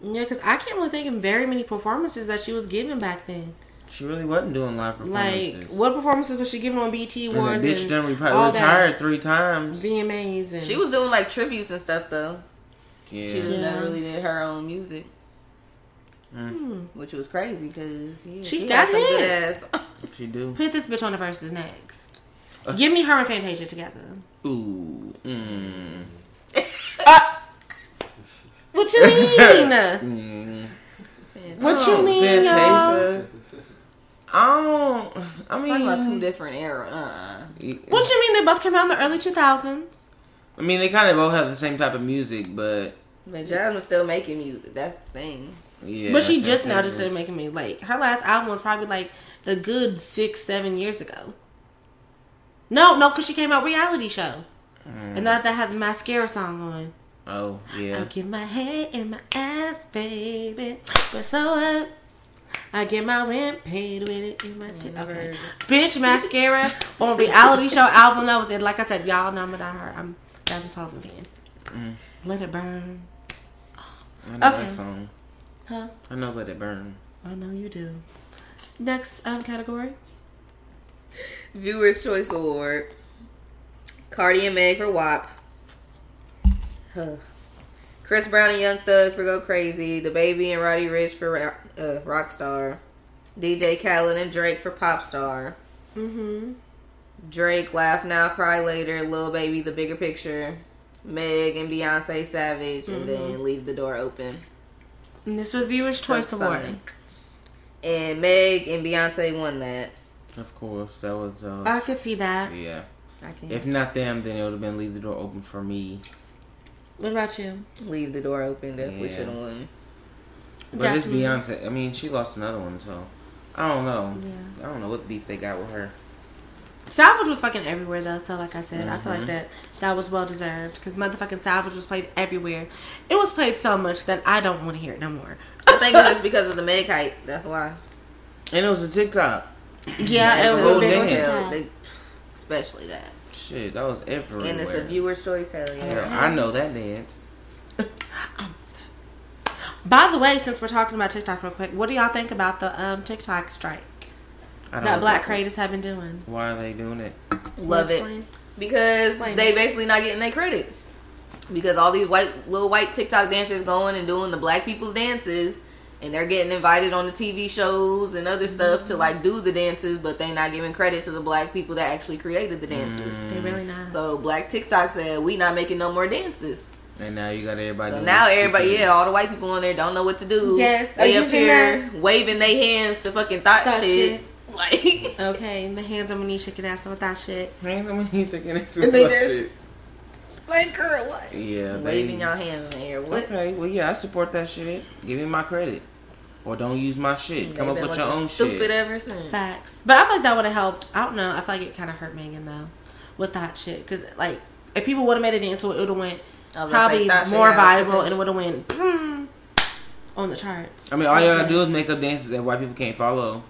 A: Yeah, because I can't really think of very many performances that she was giving back then.
B: She really wasn't doing live performances.
A: Like, what performances was she giving on BT
B: And the
A: Awards
B: bitch
A: and,
B: done repi-
A: all
B: retired
A: that?
B: three times.
A: VMAs and
C: She was doing like tributes and stuff though.
B: Yeah,
C: She just
A: Yeah.
C: never really did her own music,
A: Hmm.
C: which was crazy because yeah,
A: She
C: she
A: got
C: got some good
A: hits.
C: ass.
B: she do.
A: Put this bitch on the verses next. Give me her and Fantasia together.
B: Ooh. Mm.
A: What you mean?
B: Mm.
A: what you
B: Oh,
A: mean, y'all?
B: Fantasia. I don't. I mean,
C: Talking about two different era. Uh,
A: What you mean? They both came out in the early 2000s.
B: I mean, they kind of both have the same type of music, but
C: but Jazmine's still making music. That's the thing.
B: yeah.
A: but she just now just started making me like her last album was probably like a good six, seven years ago. No, no, because she came out reality show, and that that had the mascara song on.
B: Oh yeah.
A: I get my head in my ass, baby. But so what? I get my rent paid with it in my t-
C: Never
A: okay. Bitch mascara on reality show album that was it. Like I said, y'all know me not her. I'm Jazmine Sullivan fan.
B: Mm.
A: Let it burn.
B: I know
A: Okay.
B: that song.
A: Huh?
B: I know Let It Burn.
A: I know you do. Next um category.
C: Viewers Choice Award. Cardi and Meg for WAP. Huh. Chris Brown and Young Thug for Go Crazy. DaBaby and Roddy Ricch for Ra- uh, Rockstar. DJ Khaled and Drake for Popstar.
A: Mm-hmm.
C: Drake Laugh Now Cry Later. Lil Baby The Bigger Picture. Meg and Beyonce Savage. And then Leave the Door Open.
A: And this was Viewers Choice
C: Silk
A: Award.
C: And Meg and Beyonce won that.
B: Of course, that was. Uh,
A: I could see that.
B: yeah.
C: I can't
B: If not them, then it would have been Leave the Door Open for me.
A: What about you?
C: leave the door open. Definitely
B: Yeah.
C: should have won.
B: But it's Beyonce. I mean, she lost another one, so I don't know.
A: Yeah.
B: I don't know what beef they got with her.
A: Savage was fucking everywhere though, so like I said, I feel like
B: Mhm.
A: that that was well deserved because motherfucking Savage was played everywhere. It was played so much that I don't want to hear it no more.
C: I think it's because of the Meg hype. That's why.
B: And it was a TikTok.
A: Yeah,
B: That's
A: it was
B: whole
A: big on
B: dance.
A: TikTok.
C: They- especially that.
B: Shit, that was everywhere.
C: And it's a viewer's choice. Hell yeah.
B: Yeah, I know that dance.
A: By the way, since we're talking about TikTok real quick, what do y'all think about the um, TikTok strike
B: I don't
A: that Black creators have been doing?
B: Why are they doing it?
C: Love it
A: Explain.
C: because
A: Explain
C: they
A: it.
C: basically not getting their credit because all these white little white TikTok dancers going and doing the black people's dances. And they're getting invited on the TV shows and other stuff to like do the dances, but they not giving credit to the black people that actually created the dances.
A: They really not.
C: So Black TikTok said we not making no more dances.
B: And now you got everybody.
C: So now everybody,
B: stupid-
C: yeah, all the white people on there don't know what to do.
A: Yes,
C: they up
A: using
C: here waving their hands to fucking thought,
A: Thot
C: Shit. Like,
A: okay, the hands on my knees shaking ass with that shit.
B: Man, I mean, he's taking it
A: And they
B: too
A: just-
B: shit.
A: Like, girl, what?
B: Yeah,
C: waving
B: they-
C: your hands in the air. What?
B: Okay, well, yeah, I support that shit. Give me my credit, or don't use my shit. Come
C: They've
B: up with your own
C: stupid
B: shit.
C: Stupid ever since.
A: Facts. But I feel like that would have helped. I don't know. I feel like it kind of hurt Megan though with that shit. Because like, if people would have made it into it, it would have went
C: I was gonna
A: probably
C: say,
A: more
C: had
A: viral and would have went boom, on the charts.
B: I mean, all you gotta do is make up dances that white people can't follow.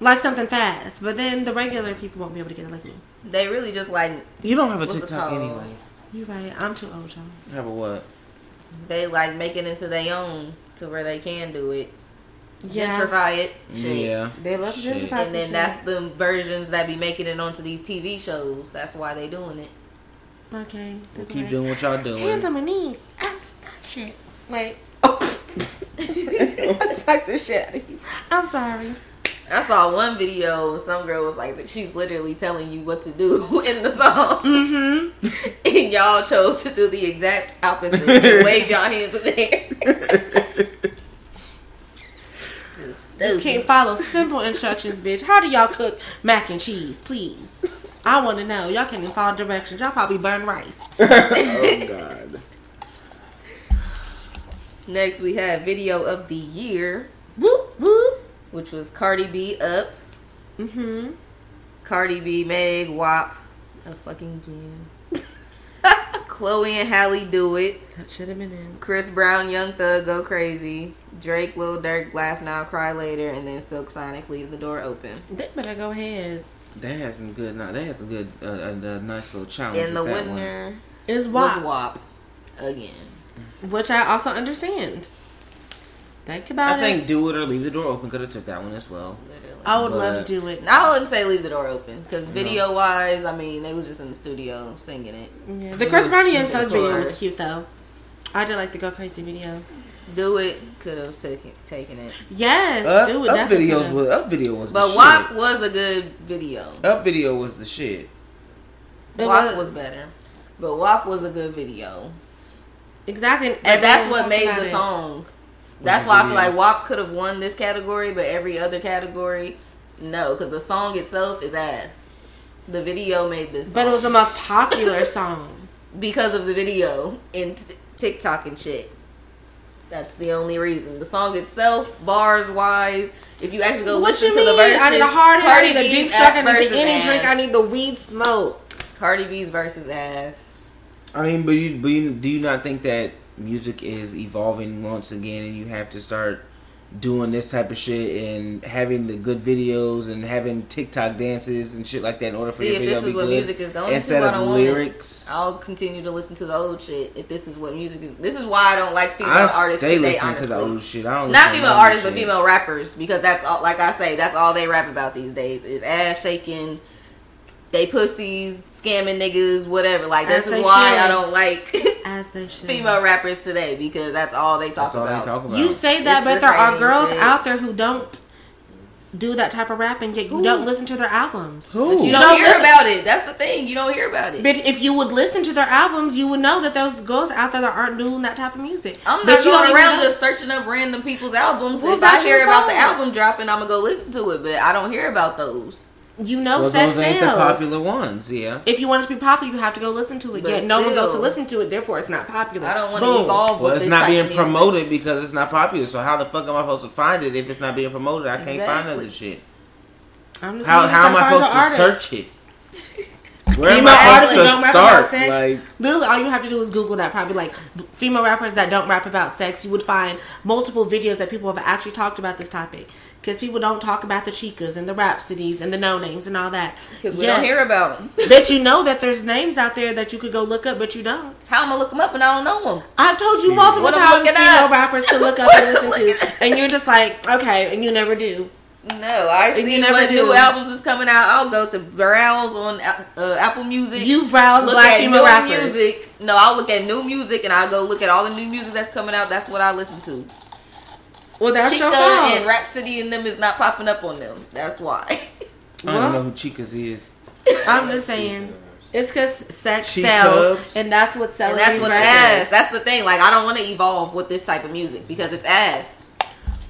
A: like something fast. But then the regular people won't be able to get it like me.
C: They really just like
B: You don't have a TikTok anyway.
A: You right. I'm too old, y'all.
B: Have a what?
C: they like make it into their own to where they can do it,
A: Yeah.
C: gentrify it. Shit.
B: Yeah.
A: They love to gentrify some
C: And then
A: shit.
C: that's the versions that be making it onto these TV shows. That's why they doing it.
A: Okay.
B: We'll
A: They
B: keep
A: like,
B: doing what y'all doing.
A: Hands on my knees. Ass that shit. Like, oh. I smacked the shit out of you. I'm sorry.
C: I saw one video. Some girl was like, she's literally telling you what to do in the song,
A: Mm-hmm.
C: and y'all chose to do the exact opposite. and wave y'all hands in the air. Just
A: Just can't follow simple instructions, bitch. How do y'all cook mac and cheese, please? I want to know. Y'all can't even follow directions. Y'all probably burn rice.
B: oh God.
C: Next, we have video of the year,
A: Whoop whoop.
C: which was Cardi B up,
A: Mm-hmm.
C: Cardi B, Meg, WAP, a fucking game. Chloe and Halle do it.
A: That should have been in.
C: Chris Brown, Young Thug, Go Crazy. Drake, Lil Durk, Laugh Now, Cry Later, and then Silk Sonic, Leave the Door Open.
A: They better go ahead.
B: They had some good. They had some good. Uh, uh, uh, nice little challenge.
C: And the
B: that one.
C: winner
A: Is
C: was
A: WAP,
C: WAP again.
A: which I also understand. Think about
B: I
A: it.
B: I think do it or leave the door open could have took that one as well.
C: Literally.
A: I would love to do it.
C: I wouldn't say leave the door open because video wise, I mean, they was just in the studio singing it.
A: Yeah. The Chris Brown and Young Thug video was cute though. I did like the Go Crazy video.
C: Do it could have taken taken it,
A: Yes,
B: Up,
A: do it.
B: up
A: definitely
B: videos
A: could've.
B: was up video was
C: but
B: the
C: WAP
B: shit.
C: was a good video.
B: Up video was the shit.
A: It
C: WAP was better, but WAP was a good video,
A: Exactly.
C: and that's what made
A: about
C: the
A: it.
C: song. That's
B: the
C: why I feel like WAP could have won this category, but every other category, no, because the song itself is ass. The video made this,
A: But it was the most popular song.
C: because of the video and t- TikTok and shit. That's the only reason. The song itself, bars wise, if you actually go
A: what
C: listen
A: you
C: to
A: mean?
C: the verses,
A: I need a hard head. I need a deep
C: ass.
A: I need the any
C: ass.
A: drink. I need the weed smoke.
C: Cardi B's versus ass.
B: I mean, but you, but you, do you not think that music is evolving once again, and you have to start doing this type of shit and having the good videos and having TikTok dances and shit like that in order for
C: See,
B: your
C: if
B: video
C: this
B: to
C: is
B: be
C: what
B: good
C: music is going
B: instead
C: to,
B: of
C: want it.
B: lyrics.
C: I'll continue to listen to the old shit. If this is what music is, this is why I don't like female
B: I
C: artists
B: stay
C: today.
B: listening
C: honestly,
B: to the old shit. I don't
C: not female artists,
B: this
C: but female rappers because that's all. Like I say, that's all they rap about these days is ass shaking, they pussies, scamming niggas, whatever. Like this is
A: they
C: why I don't like
A: As they
C: female rappers today because that's all they talk
B: That's all
C: about.
B: they talk about.
A: You say that,
C: It's
A: but
C: the
A: there are girls
C: shit.
A: out there who don't do that type of rapping, yet you
C: Who?
A: don't listen to their albums.
B: Who?
C: But you
A: You
C: don't
A: don't
C: hear
A: listen-
C: about it. That's the thing. You don't hear about it.
A: But if you would listen to their albums, you would know that those girls out there that aren't doing that type of music.
C: I'm not
A: you don't
C: going
A: even
C: around just searching up random people's albums.
A: Well,
C: if I hear
A: your
C: about the album dropping, I'm gonna go listen to it. But I don't hear about those.
A: You know,
B: Well,
A: sex
B: those ain't the
A: sells.
B: popular ones. Yeah.
A: If you want it to be popular, you have to go listen to it.
C: But
A: Yet no one goes to listen to it. Therefore, it's not popular.
C: I don't want to
A: Boom.
C: evolve.
B: Well,
C: with
B: it's
C: this
B: not
C: type
B: being
C: of music.
B: promoted because it's not popular. So how the fuck am I supposed to find it if it's not being promoted? I can't find other shit.
A: I'm just
B: How how am I supposed to
A: artist.
B: search it? Where am
A: Female
B: I
A: artists
B: supposed
A: don't
B: to
A: rap about sex.
B: Like,
A: Literally, all you have to do is Google that. Probably like female rappers that don't rap about sex. You would find multiple videos that people have actually talked about this topic. Because people don't talk about the Chikas and the Rapsodys and the no names and all that.
C: because we
A: Yeah.
C: don't hear about them.
A: but you know that there's names out there that you could go look up, but you don't.
C: How am I look them up and I don't know them?
A: I've told you multiple
C: What
A: times
C: looking
A: female
C: up.
A: rappers to look up and listen to, and you're just like, okay, and you never do.
C: No, I
A: And you
C: see
A: never
C: what
A: do.
C: new albums is coming out. I'll go to browse on uh, Apple Music.
A: You browse
C: look
A: black
C: at
A: female
C: new
A: rappers.
C: music. No, I'll look at new music and I'll go look at all the new music that's coming out. That's what I listen to.
A: Well, that's
C: Chika
A: your fault.
C: and Rapsody and them is not popping up on them. That's why.
B: I don't know who Chikas is.
A: I'm just saying. It's because sex
B: Cheap
A: sells,
B: Cubs.
A: and that's what
C: sells. That's
A: these
C: what's
A: records.
C: ass. That's the thing. Like I don't want to evolve with this type of music because it's ass.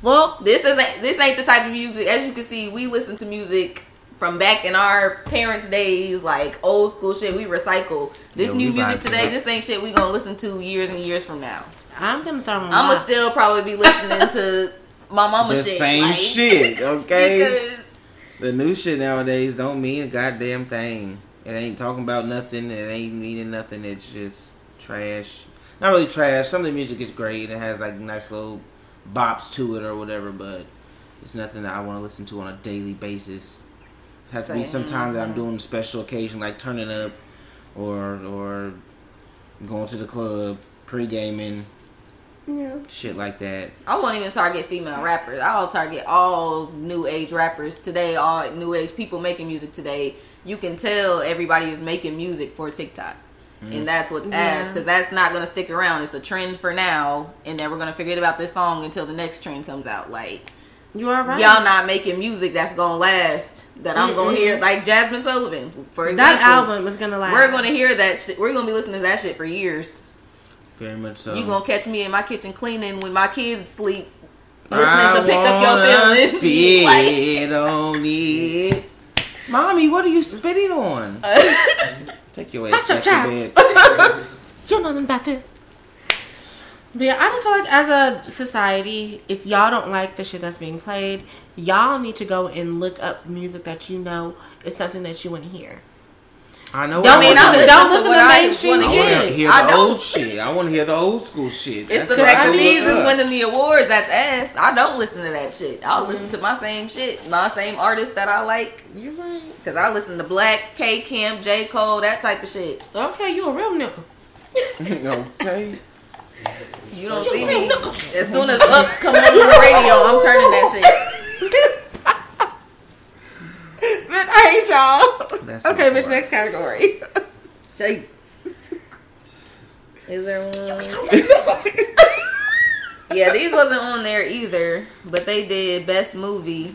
A: Well,
C: This isn't this ain't the type of music. As you can see, we listen to music from back in our parents' days, like old school shit. We recycle. This
B: Yeah,
C: new
B: we
C: music
B: vibe to
C: today, this ain't shit we gonna listen to years and years from now.
A: I'm gonna throw them.
C: I'ma still probably be listening to my mama
B: The
C: shit.
B: same
C: like,
B: shit, okay?
C: because
B: The new shit nowadays don't mean a goddamn thing. It ain't talking about nothing. It ain't meaning nothing. It's just trash. Not really trash. Some of the music is great. It has like nice little bops to it or whatever, but it's nothing that I want to listen to on a daily basis. It has to be
C: Same.
B: sometime that I'm doing a special occasion like turning up or or going to the club, pre gaming,
A: Yeah.
B: shit like that.
C: I won't even target female rappers. I'll target all new age rappers today. All new age people making music today. You can tell everybody is making music for TikTok. And mm. that's what's ass
A: Yeah.
C: because that's not gonna stick around. It's a trend for now, and then we're gonna forget about this song until the next trend comes out. Like
A: You are right.
C: y'all not making music that's gonna last. That I'm gonna hear, like Jazmine Sullivan, for example.
A: that album is gonna last.
C: We're gonna hear that shit. We're gonna be listening to that shit for years.
B: Very much so.
C: You gonna catch me in my kitchen cleaning when my kids sleep, listening
B: I
C: to pick up your
B: wanna
C: feelings. Like-
B: Spit on it. Mommy, what are you spitting on? Take your ass back to bed.
A: You know nothing about this. But yeah, I just feel like as a society, if y'all don't like the shit that's being played, y'all need to go and look up music that you know is something that you want to hear.
B: I know.
A: Don't
B: what
A: listen
B: I
A: to-
B: wanna-
A: don't listen
C: what
A: to
C: I
A: mainstream
C: wanna
B: I
A: shit.
B: want to hear
C: I
B: the
C: don't-
B: old shit. I want to hear the old school shit.
C: It's
B: That's
C: the
B: what I
C: fact
B: go
C: that these is winning the awards. That's ass. I don't listen to that shit. I'll listen mm-hmm. to my same shit, my same artists that I like.
A: You're right.
C: Cause I listen to Black, K Camp, J Cole, that type of shit.
A: Okay, you a real nigga.
B: okay.
C: You don't see me. As soon as up come on the radio, I'm turning that shit.
A: Bitch, I hate y'all.
B: That's
A: okay,
B: not
A: bitch, next category.
C: Jesus. Is there one? Yeah, these wasn't on there either, but they did best movie.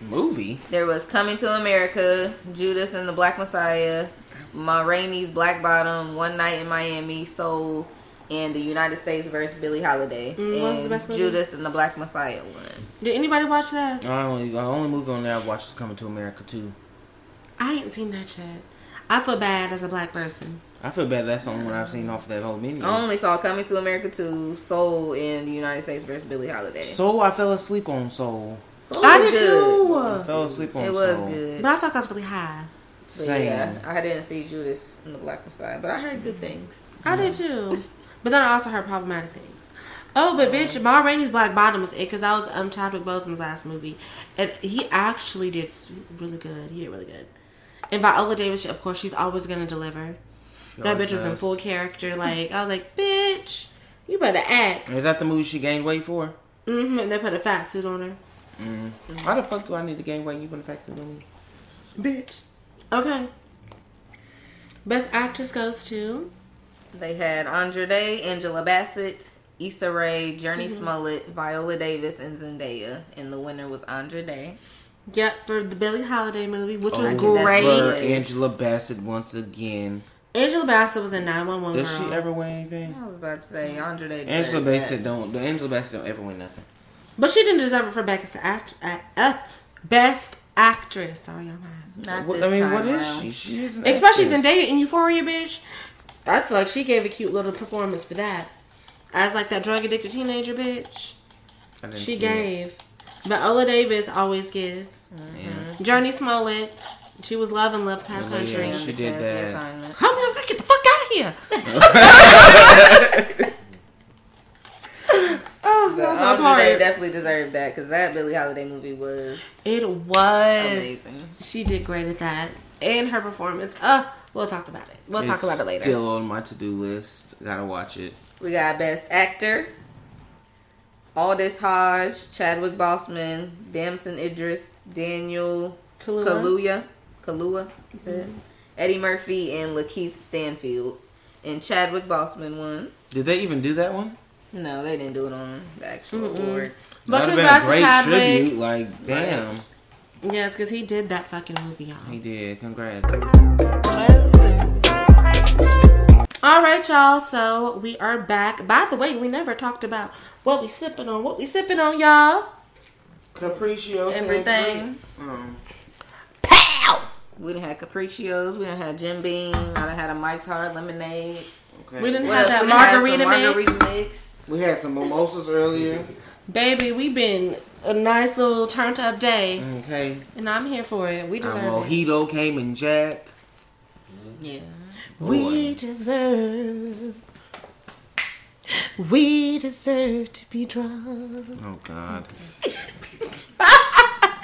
B: Movie.
C: There was Coming to America, Judas and the Black Messiah, Ma Rainey's Black Bottom, One Night in Miami, Soul, and the United States versus Billie Holiday.
A: Mm, what the
C: and
A: best movie?
C: Judas and the Black Messiah one.
A: Did anybody watch that?
B: I only the only movie on there I've watched is Coming to America too.
A: I ain't seen that yet. I feel bad as a black person.
B: I feel bad that's the only one I've seen off of that whole menu.
C: I only saw Coming to America 2, Soul, and the United States versus Billie Holiday.
B: Soul, I fell asleep on Soul.
C: Soul
A: I
C: was
A: did
C: good.
B: I
A: too.
B: fell asleep on Soul.
C: It was
B: Soul.
C: good.
A: But I thought I was really high.
C: But
B: Same.
C: yeah, I didn't see Judas and the Black Messiah, but I heard good things.
A: I did too. But then I also heard problematic things. Oh, but bitch, Ma Rainey's Black Bottom was it because that was um Chadwick Boseman's last movie, and he actually did really good. He did really good. And Viola Davis, of course, she's always gonna deliver.
B: She
A: That bitch was in full character. Like I was like, bitch, you better act.
B: Is that the movie she gained weight for?
A: Mm-hmm. And they put a fat suit on her.
B: Mm. Why the fuck do I need to gain weight? You put a fat suit on me?
A: Bitch. Okay. Best actress goes to
C: They had Andra Day, Angela Bassett, Issa Rae, Jurnee
A: Mm-hmm.
C: Smollett, Viola Davis, and Zendaya. And the winner was Andra Day.
A: Yep for the Billie Holiday movie, which was
B: Oh,
A: great.
B: For Angela Bassett once again.
A: Angela Bassett was in 911
B: Does
A: girl.
B: she ever win anything?
C: I was about to say Andra Day.
B: Angela Bassett
C: that.
B: don't. The Angela Bassett don't ever win nothing.
A: But she didn't deserve it for best, act, uh, uh, best actress. Sorry, I'm mad.
C: Not
B: What,
C: this
B: I mean,
C: time
B: what is
C: around.
B: she? She is an
A: Especially
B: actress.
A: Zendaya in Euphoria, bitch. I feel like she gave a cute little performance for that. As like that drug addicted teenager bitch.
B: I didn't
A: She
B: see it.
A: gave. Viola Davis always gives.
B: Yeah.
A: Jurnee Smollett. She was love and love Cow
B: Yeah,
A: Country.
B: yeah, she did
C: Understands the
B: that.
C: assignment.
A: Come on, get the fuck out of here. oh,
C: But
A: that's my
C: Andra Day
A: part.
C: definitely deserved that because that Billie Holiday movie was
A: It was.
C: amazing.
A: She did great at that. And her performance. Uh, we'll talk about it. We'll talk about it later.
B: Still on my to do list. Gotta watch it.
C: We got Best Actor, Aldis Hodge, Chadwick Boseman, Damson Idris, Daniel
A: Kaluuya.
C: Kaluuya, Kalua, you said, mm-hmm. Eddie Murphy, and Lakeith Stanfield. And Chadwick Boseman won.
B: Did they even do that one?
C: No, they didn't do it on the actual
A: Mm-mm.
C: awards.
A: But
B: That'd
A: congrats to
B: been a great
A: Chadwick.
B: tribute. Like, damn,
A: Yes, because he did that fucking movie, y'all.
B: he did. Congrats.
A: All right, y'all. So we are back. By the way, we never talked about what we sipping on. What we sipping on, y'all?
B: Capriccio.
C: Everything.
B: Um,
A: Pow!
C: We done had Capriccios, we done had Jim Beam, I done had a Mike's Hard Lemonade.
B: okay.
A: We didn't
C: What
A: have
C: else?
A: that
C: We done had
A: margarita mix.
C: margarita mix.
B: We had some mimosas earlier.
A: Baby, we've been a nice little turned up day,
B: Okay.
A: and I'm here for it. We deserve it.
B: mojito came in Jack.
C: Yeah.
A: We deserve. We deserve to be drunk.
B: Oh God.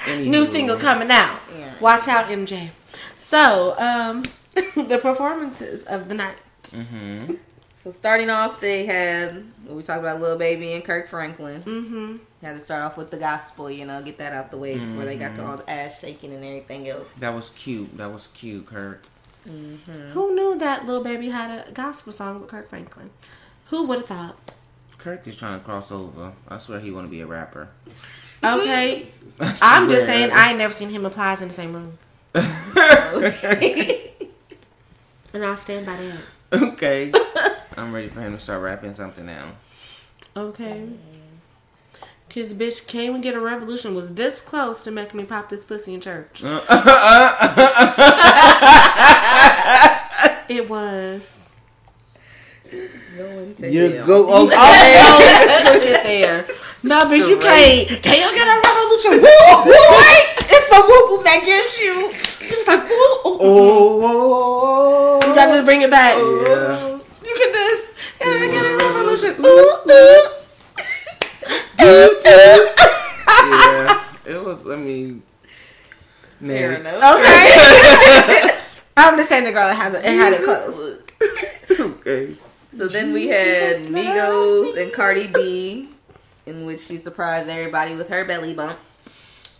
A: New single coming out.
C: Yeah.
A: Watch out, MJ. So, um, the performances of the night.
B: Mm-hmm.
C: So starting off, they had we talked about Lil Baby and Kirk Franklin.
A: Mm-hmm.
C: Had to start off with the gospel, you know, get that out the way before they got to
B: Mm-hmm.
C: all the ass shaking and everything else.
B: That was cute. That was cute, Kirk. Mm-hmm.
A: Who knew that Lil Baby had a gospel song with Kirk Franklin? Who would have thought?
B: Kirk is trying to cross over. I swear he want to be a rapper.
A: Okay,
B: I
A: I'm just saying I ain't never seen him and Plies in the same room, and I'll stand by that.
B: okay. I'm ready for him to start rapping something now.
A: Okay. Cause bitch came and get a revolution was this close to making me pop this pussy in church. Uh. It was.
C: Going to
B: You
C: hell.
B: go. Oh,
A: Oh, took it there. No, bitch, you can't. Can you get a revolution? Woo, woo, right? It's the whoop whoop that gets you. You're just like, woo, ooh, ooh.
B: oh,
A: You got to just bring it back.
B: Yeah.
A: You get this. Can I get a revolution? Ooh, ooh. Ooh, ooh.
B: yeah. It was. I mean.
C: Fair
B: Next.
A: Okay. I'm just saying the girl that has it, it had it close.
B: okay.
C: So then we had Migos and Cardi B, in which she surprised everybody with her belly bump.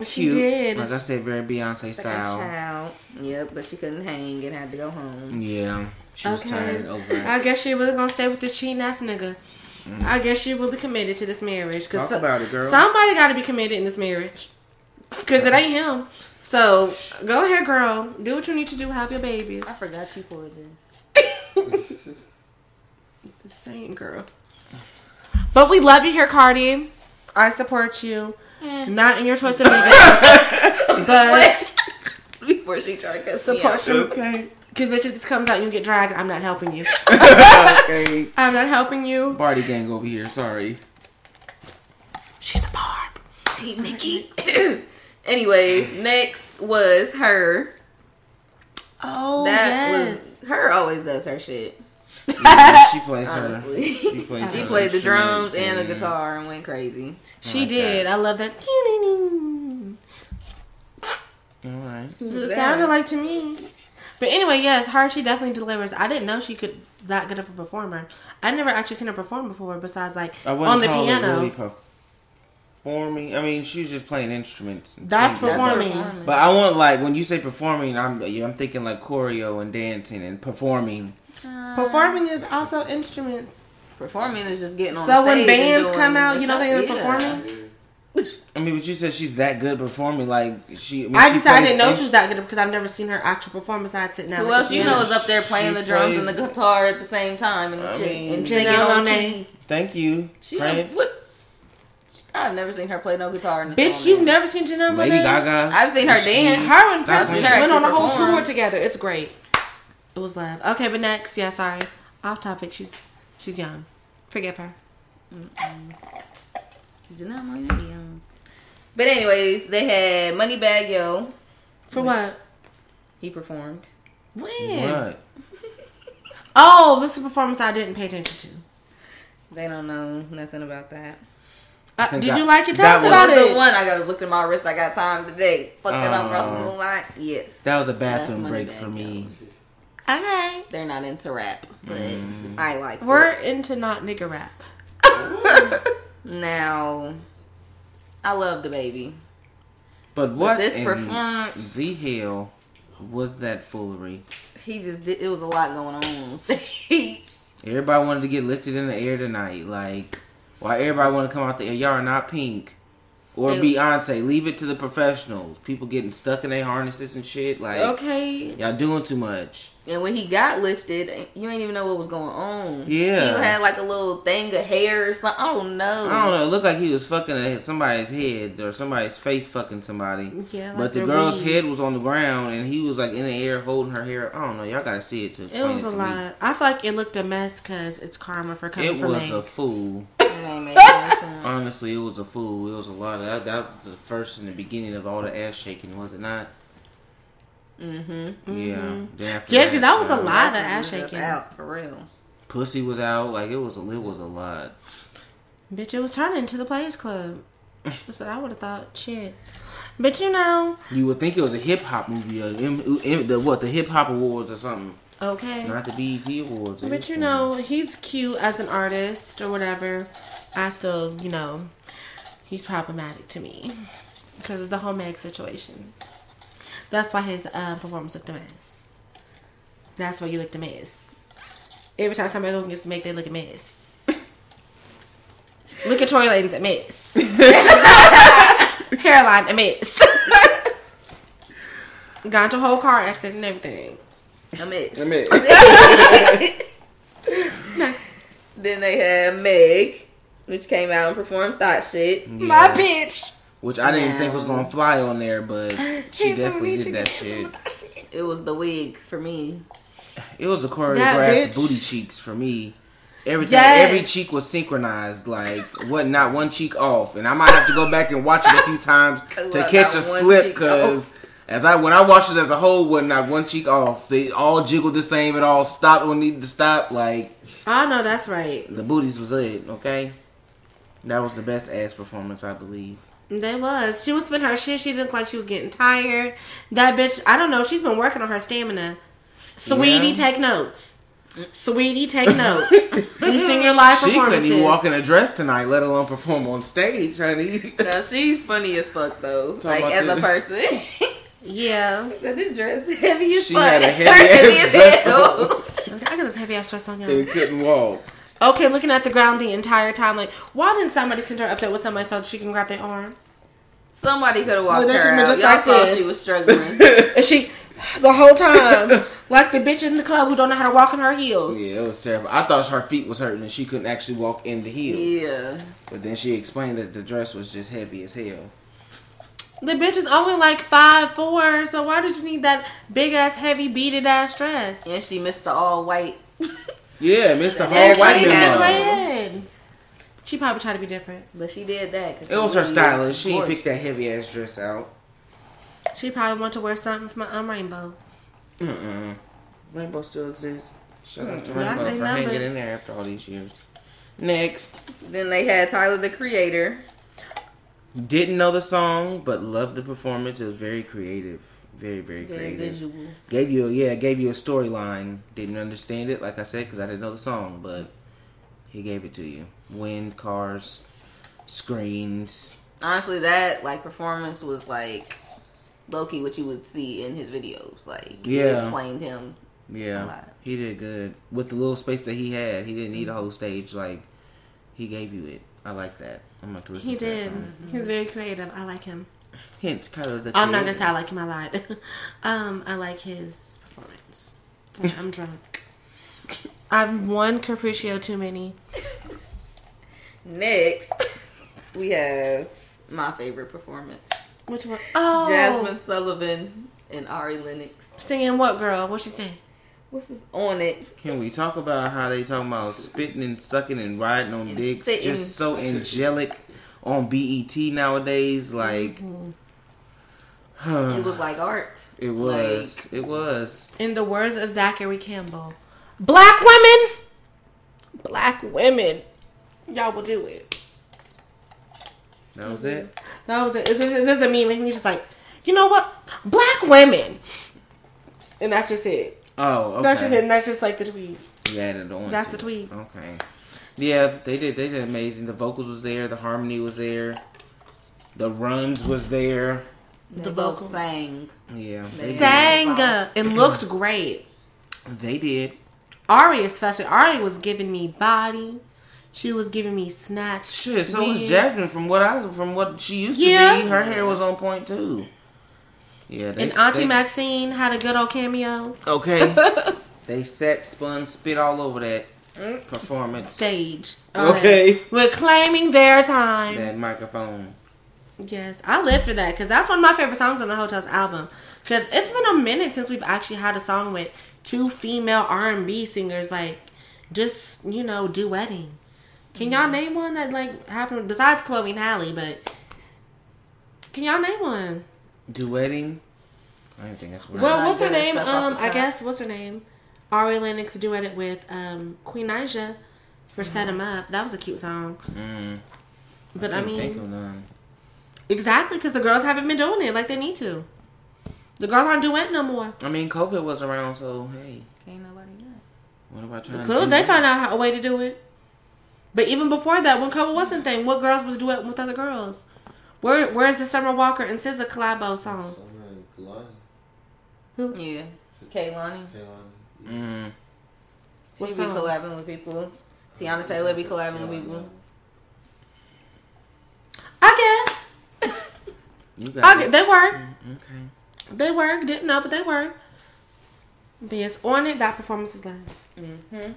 A: She
B: Cute.
A: did.
B: Like I said, very Beyonce
C: Second
B: style.
C: child. Yep, but she couldn't hang and had to go home.
B: Yeah. She was
A: Okay.
B: tired over it.
A: I guess she really gonna stay with this cheating ass nigga. I guess she really committed to this marriage. Cause
B: Talk about it, girl.
A: Somebody got to be committed in this marriage. Cause it ain't him. So go ahead, girl. Do what you need to do. Have your babies.
C: I forgot you for this.
A: The same girl. But we love you here, Cardi. I support you.
C: Eh.
A: Not in your choice of Vegas, but
C: Before she tried to cuss me
A: support
C: out.
A: you.
B: Okay.
A: Because bitch, if this comes out, and you get dragged. I'm not helping you.
B: okay.
A: I'm not helping you.
B: Bardi Gang over here. Sorry.
A: She's a barb.
C: Team Nicki. Anyways, next was her.
A: Oh
C: That
A: yes.
C: was her. Always does her shit.
B: Yeah, she plays her. She plays
C: she
B: her
C: played the drums and the guitar and went crazy.
A: she
B: like
A: did.
B: that.
A: I love that.
B: All right.
A: It sounded like to me. But anyway, yes, her she definitely delivers. I didn't know she could that good of a performer. I never actually seen her perform before. Besides, like
B: I wouldn't
A: on the
B: call
A: piano.
B: it really performing. I mean, she was just playing instruments. and
A: That's
B: singing.
A: performing.
C: performing.
B: But I want like when you say performing, I'm I'm thinking like choreo and dancing and performing.
A: Uh, performing is also instruments.
C: Performing is just getting on. Stage.
A: So when
C: stage and
A: bands come out, you know they're
C: yeah.
A: performing.
B: I mean, but you said she's that good performing. Like she. I, mean,
A: I
B: she
A: just I didn't know
B: ins-
A: she was that good because I've never seen her actual perform besides sitting down.
C: Who
A: at
C: else
A: the
C: you
A: piano.
C: know is up there playing the
B: She
C: drums and the guitar at the same time and,
B: I
C: shit,
B: mean-
C: and singing on
A: Monáe.
C: key?
B: Thank you,
C: She what? I've never seen her play no guitar. In
A: Bitch, you've never seen Janelle
B: Lady
A: Monáe?
B: Gaga.
C: I've seen her
B: She-
C: dance.
A: Her and
B: Stop
A: Prince went on a whole
C: Perform.
A: tour together. It's great. It was love. Okay, but next, yeah, sorry, off topic. She's she's young. Forgive her.
C: Janelle Monáe, yeah. But anyways, they had Moneybagg Yo.
A: For what?
C: He performed.
A: When?
B: What?
A: Oh, this is a performance I didn't pay attention to.
C: They don't know nothing about that.
A: Uh, did
B: that-
A: you like it? Tell
B: that
A: us
B: was-
A: about
C: was
A: it.
C: the one I gotta look at my wrist. I got time today. Fucking up
B: Oh.
C: crossing the line. Yes.
B: That was a
C: That's
B: bathroom break
C: Moneybagg
B: for
C: Yo.
B: me.
A: Okay.
C: They're not into rap, but
B: Mm.
C: I like
A: We're
C: it.
A: into not nigga rap.
C: Now, I love DaBaby.
B: But what
C: this
B: in
C: performance-
B: the hell was that foolery?
C: He just did. It was a lot going on on stage.
B: Everybody wanted to get lifted in the air tonight. Like, why everybody want to come out the air? Y'all are not pink. Or. Beyonce, leave it to the professionals. People getting stuck in their harnesses and shit. Like,
A: Okay.
B: y'all doing too much.
C: And when he got lifted, you ain't even know what was going on.
B: Yeah.
C: he had like a little thing of hair or something. I don't know.
B: I don't know. It looked like he was fucking somebody's head or somebody's face fucking somebody.
A: Yeah, like
B: but the girl's
A: weave.
B: head was on the ground and he was like in the air holding her hair. I don't know. Y'all gotta see it to
A: It was
B: it
A: a
B: to me.
A: lot. I feel like it looked a mess because it's karma for coming
B: It
A: from
B: was
A: me.
B: a fool.
C: It ain't making no.
B: Honestly, it was a fool. It was a lot. Of, that that was the first and the beginning of all the ass shaking, was it not?
C: Mm-hmm.
B: Yeah. Then after
A: Yeah, 'cause that was a lot. of ass
C: just
A: shaking.
C: out for real.
B: Pussy was out. Like it was. A, it was a lot.
A: Bitch, it was turning to the Players Club. That's what I would have thought. Shit. But you know,
B: You would think it was a hip hop movie. Uh, M- M- the what? The hip hop awards or something.
A: okay.
B: Not the BET awards.
A: But you know, he's cute as an artist or whatever. I still, you know, he's problematic to me because of the whole Meg situation. That's why his uh, performance looked a mess. That's why you looked a mess. Every time somebody goes against Meg, they look a mess. look at Tory Lanez, a mess. Hairline, a mess. Got into a whole car accident and everything.
C: I mean,
A: Next.
C: then they had Meg, which came out and performed Thot Shit.
A: My bitch.
B: Which I didn't think was gonna fly on there, but she definitely did that shit.
A: that shit.
C: It was the wig for me.
B: It was a
A: That
B: choreographed
A: bitch.
B: booty cheeks for me. Everything,
A: Yes.
B: every cheek was synchronized, like what, not one cheek off. And I might have to go back and watch it a few times to catch a slip, because
C: off.
B: as I when I watched it as a whole, wasn't not one cheek off. They all jiggled the same. It all stopped when needed to stop. Like
A: I know that's right.
B: the booties was it. Okay, that was the best ass performance, I believe.
A: They was. She was spinning her shit. She looked like she was getting tired. That bitch, I don't know. She's been working on her stamina. Sweetie,
B: Yeah.
A: take notes. Sweetie, take notes. you sing your live
B: She couldn't even walk in a dress tonight, let alone perform on stage, honey.
C: Now she's funny as fuck though.
B: Talk
C: like
B: about
C: as a person.
A: Yeah.
C: Said this dress heavy as
B: She
C: fuck.
B: had a heavy ass
C: as
B: dress
C: hell.
A: I got this heavy ass dress on y'all.
B: couldn't walk.
A: Okay, looking at the ground the entire time. Like, why didn't somebody send her up there with somebody so she can grab their arm?
C: Somebody could have walked
A: Look, that
C: her
A: shit
C: out.
A: just
C: Y'all
A: like
C: saw
A: this.
C: she was struggling.
A: And she, the whole time, like the bitch in the club who don't know how to walk in her heels.
B: Yeah, it was terrible. I thought her feet was hurting and she couldn't actually walk in the heel.
C: yeah.
B: But then she explained that the dress was just heavy as hell.
A: The bitch is only like five four, so why did you need that big ass, heavy, beaded ass dress?
C: And she missed the all white.
B: Yeah, Mr.
C: And
B: Whole White
C: everybody
A: Cream
C: had
A: and
B: Memo.
A: She probably tried to be different.
C: But she did that. 'cause
B: It was her
C: really
B: stylist. She
C: gorgeous.
B: picked that heavy ass dress out.
A: She probably wanted to wear something from a um, rainbow.
B: Mm-mm. Rainbow still exists. Shout out to
A: Mm,
B: Rainbow
A: they
B: for
A: number.
B: hanging in there after all these years. Next.
C: Then they had Tyler the Creator.
B: Didn't know the song, but loved the performance. It was very creative. Very, very
C: Very
B: creative.
C: visual.
B: Gave you, a, yeah, gave you a storyline. Didn't understand it, like I said, because I didn't know the song, but he gave it to you. Wind, cars, screens.
C: Honestly, that like performance was like Loki, key what you would see in his videos. Like he
B: Yeah.
C: explained him.
B: Yeah,
C: lot.
B: he did good with the little space that he had. He didn't need a whole stage. Like he gave you it. I like that. I'm going to listen
A: He
B: to that
A: did.
B: song.
A: He's very creative. I like him.
B: Hence, Tyler the.
A: I'm not gonna say I like him. I lied. um, I like his performance. Sorry, I'm drunk. I've one Capriccio too many.
C: Next, we have my favorite performance:
A: Which one? Oh,
C: Jazmine Sullivan and Ari Lennox.
A: singing what girl? What she saying?
C: What's this on it?
B: Can we talk about how they talking about spitting and sucking and riding on
C: And
B: dicks?
C: sitting.
B: Just so angelic on BET nowadays. Like
C: It was like art.
B: it was. it was.
A: In the words of Zachary Campbell, black women, black women, y'all will do it.
B: That was it.
A: That was it. This, this this is a meme, and he's just like, you know what, black women, and that's just it.
B: Oh, okay.
A: That's just it. And that's just like the tweet.
B: You added on.
A: That's
B: to
A: the
B: it.
A: tweet.
B: Okay. Yeah, they did. They did amazing. The vocals was there. The harmony was there. The runs was there.
C: They
A: The
C: both
A: vocals.
C: sang.
B: Yeah,
C: They
B: they.
A: Sang uh, and looked great.
B: They did.
A: Ari especially. Ari was giving me body. She was giving me snatch.
B: Shit, so was
A: wig.
B: Jazmine from what I from what she used to
A: Yeah.
B: be. Her hair was on point too. Yeah, they
A: And Auntie
B: they-
A: Maxine had a good old cameo.
B: Okay. they set, spun, spit all over that performance.
A: Stage.
B: Okay.
A: Reclaiming their time.
B: That microphone.
A: Yes, I live for that because that's one of my favorite songs on the Heaux Tales album. Because it's been a minute since we've actually had a song with two female R and B singers, like just you know duetting. Can y'all name one that like happened besides Chloe and Halle? But can y'all name one?
B: Duetting. I didn't think that's what.
A: Well,
C: not
A: what's her name? Um, I guess what's her name? Ari Lennox duetted with um Queen Naija for "Set 'Em Up." That was a cute song.
B: Mm,
A: But I,
B: can't think
A: mean,
B: of none.
A: exactly because the girls haven't been doing it like they need to. The girls aren't duetting no more.
B: I mean, COVID was around, so hey,
C: Can't nobody do it.
B: what about trying? to
A: Clearly, they
B: that?
A: found out how, a way to do it. But even before that, when COVID wasn't thing, what girls was duetting with other girls? Where Where's the Summer Walker and SZA collabo song?
D: Summer and Kehlani.
A: Who?
C: Yeah. Kehlani.
D: Kehlani.
B: Mm,
C: She
A: What
C: be
A: song?
C: collabing with people. Teyana Taylor be collabing with people.
A: I guess.
B: you got
A: I
B: it.
A: guess. They work.
B: Okay.
A: They work. Didn't know, but they work. But yes, on it, that performance is live.
C: Mm-hmm.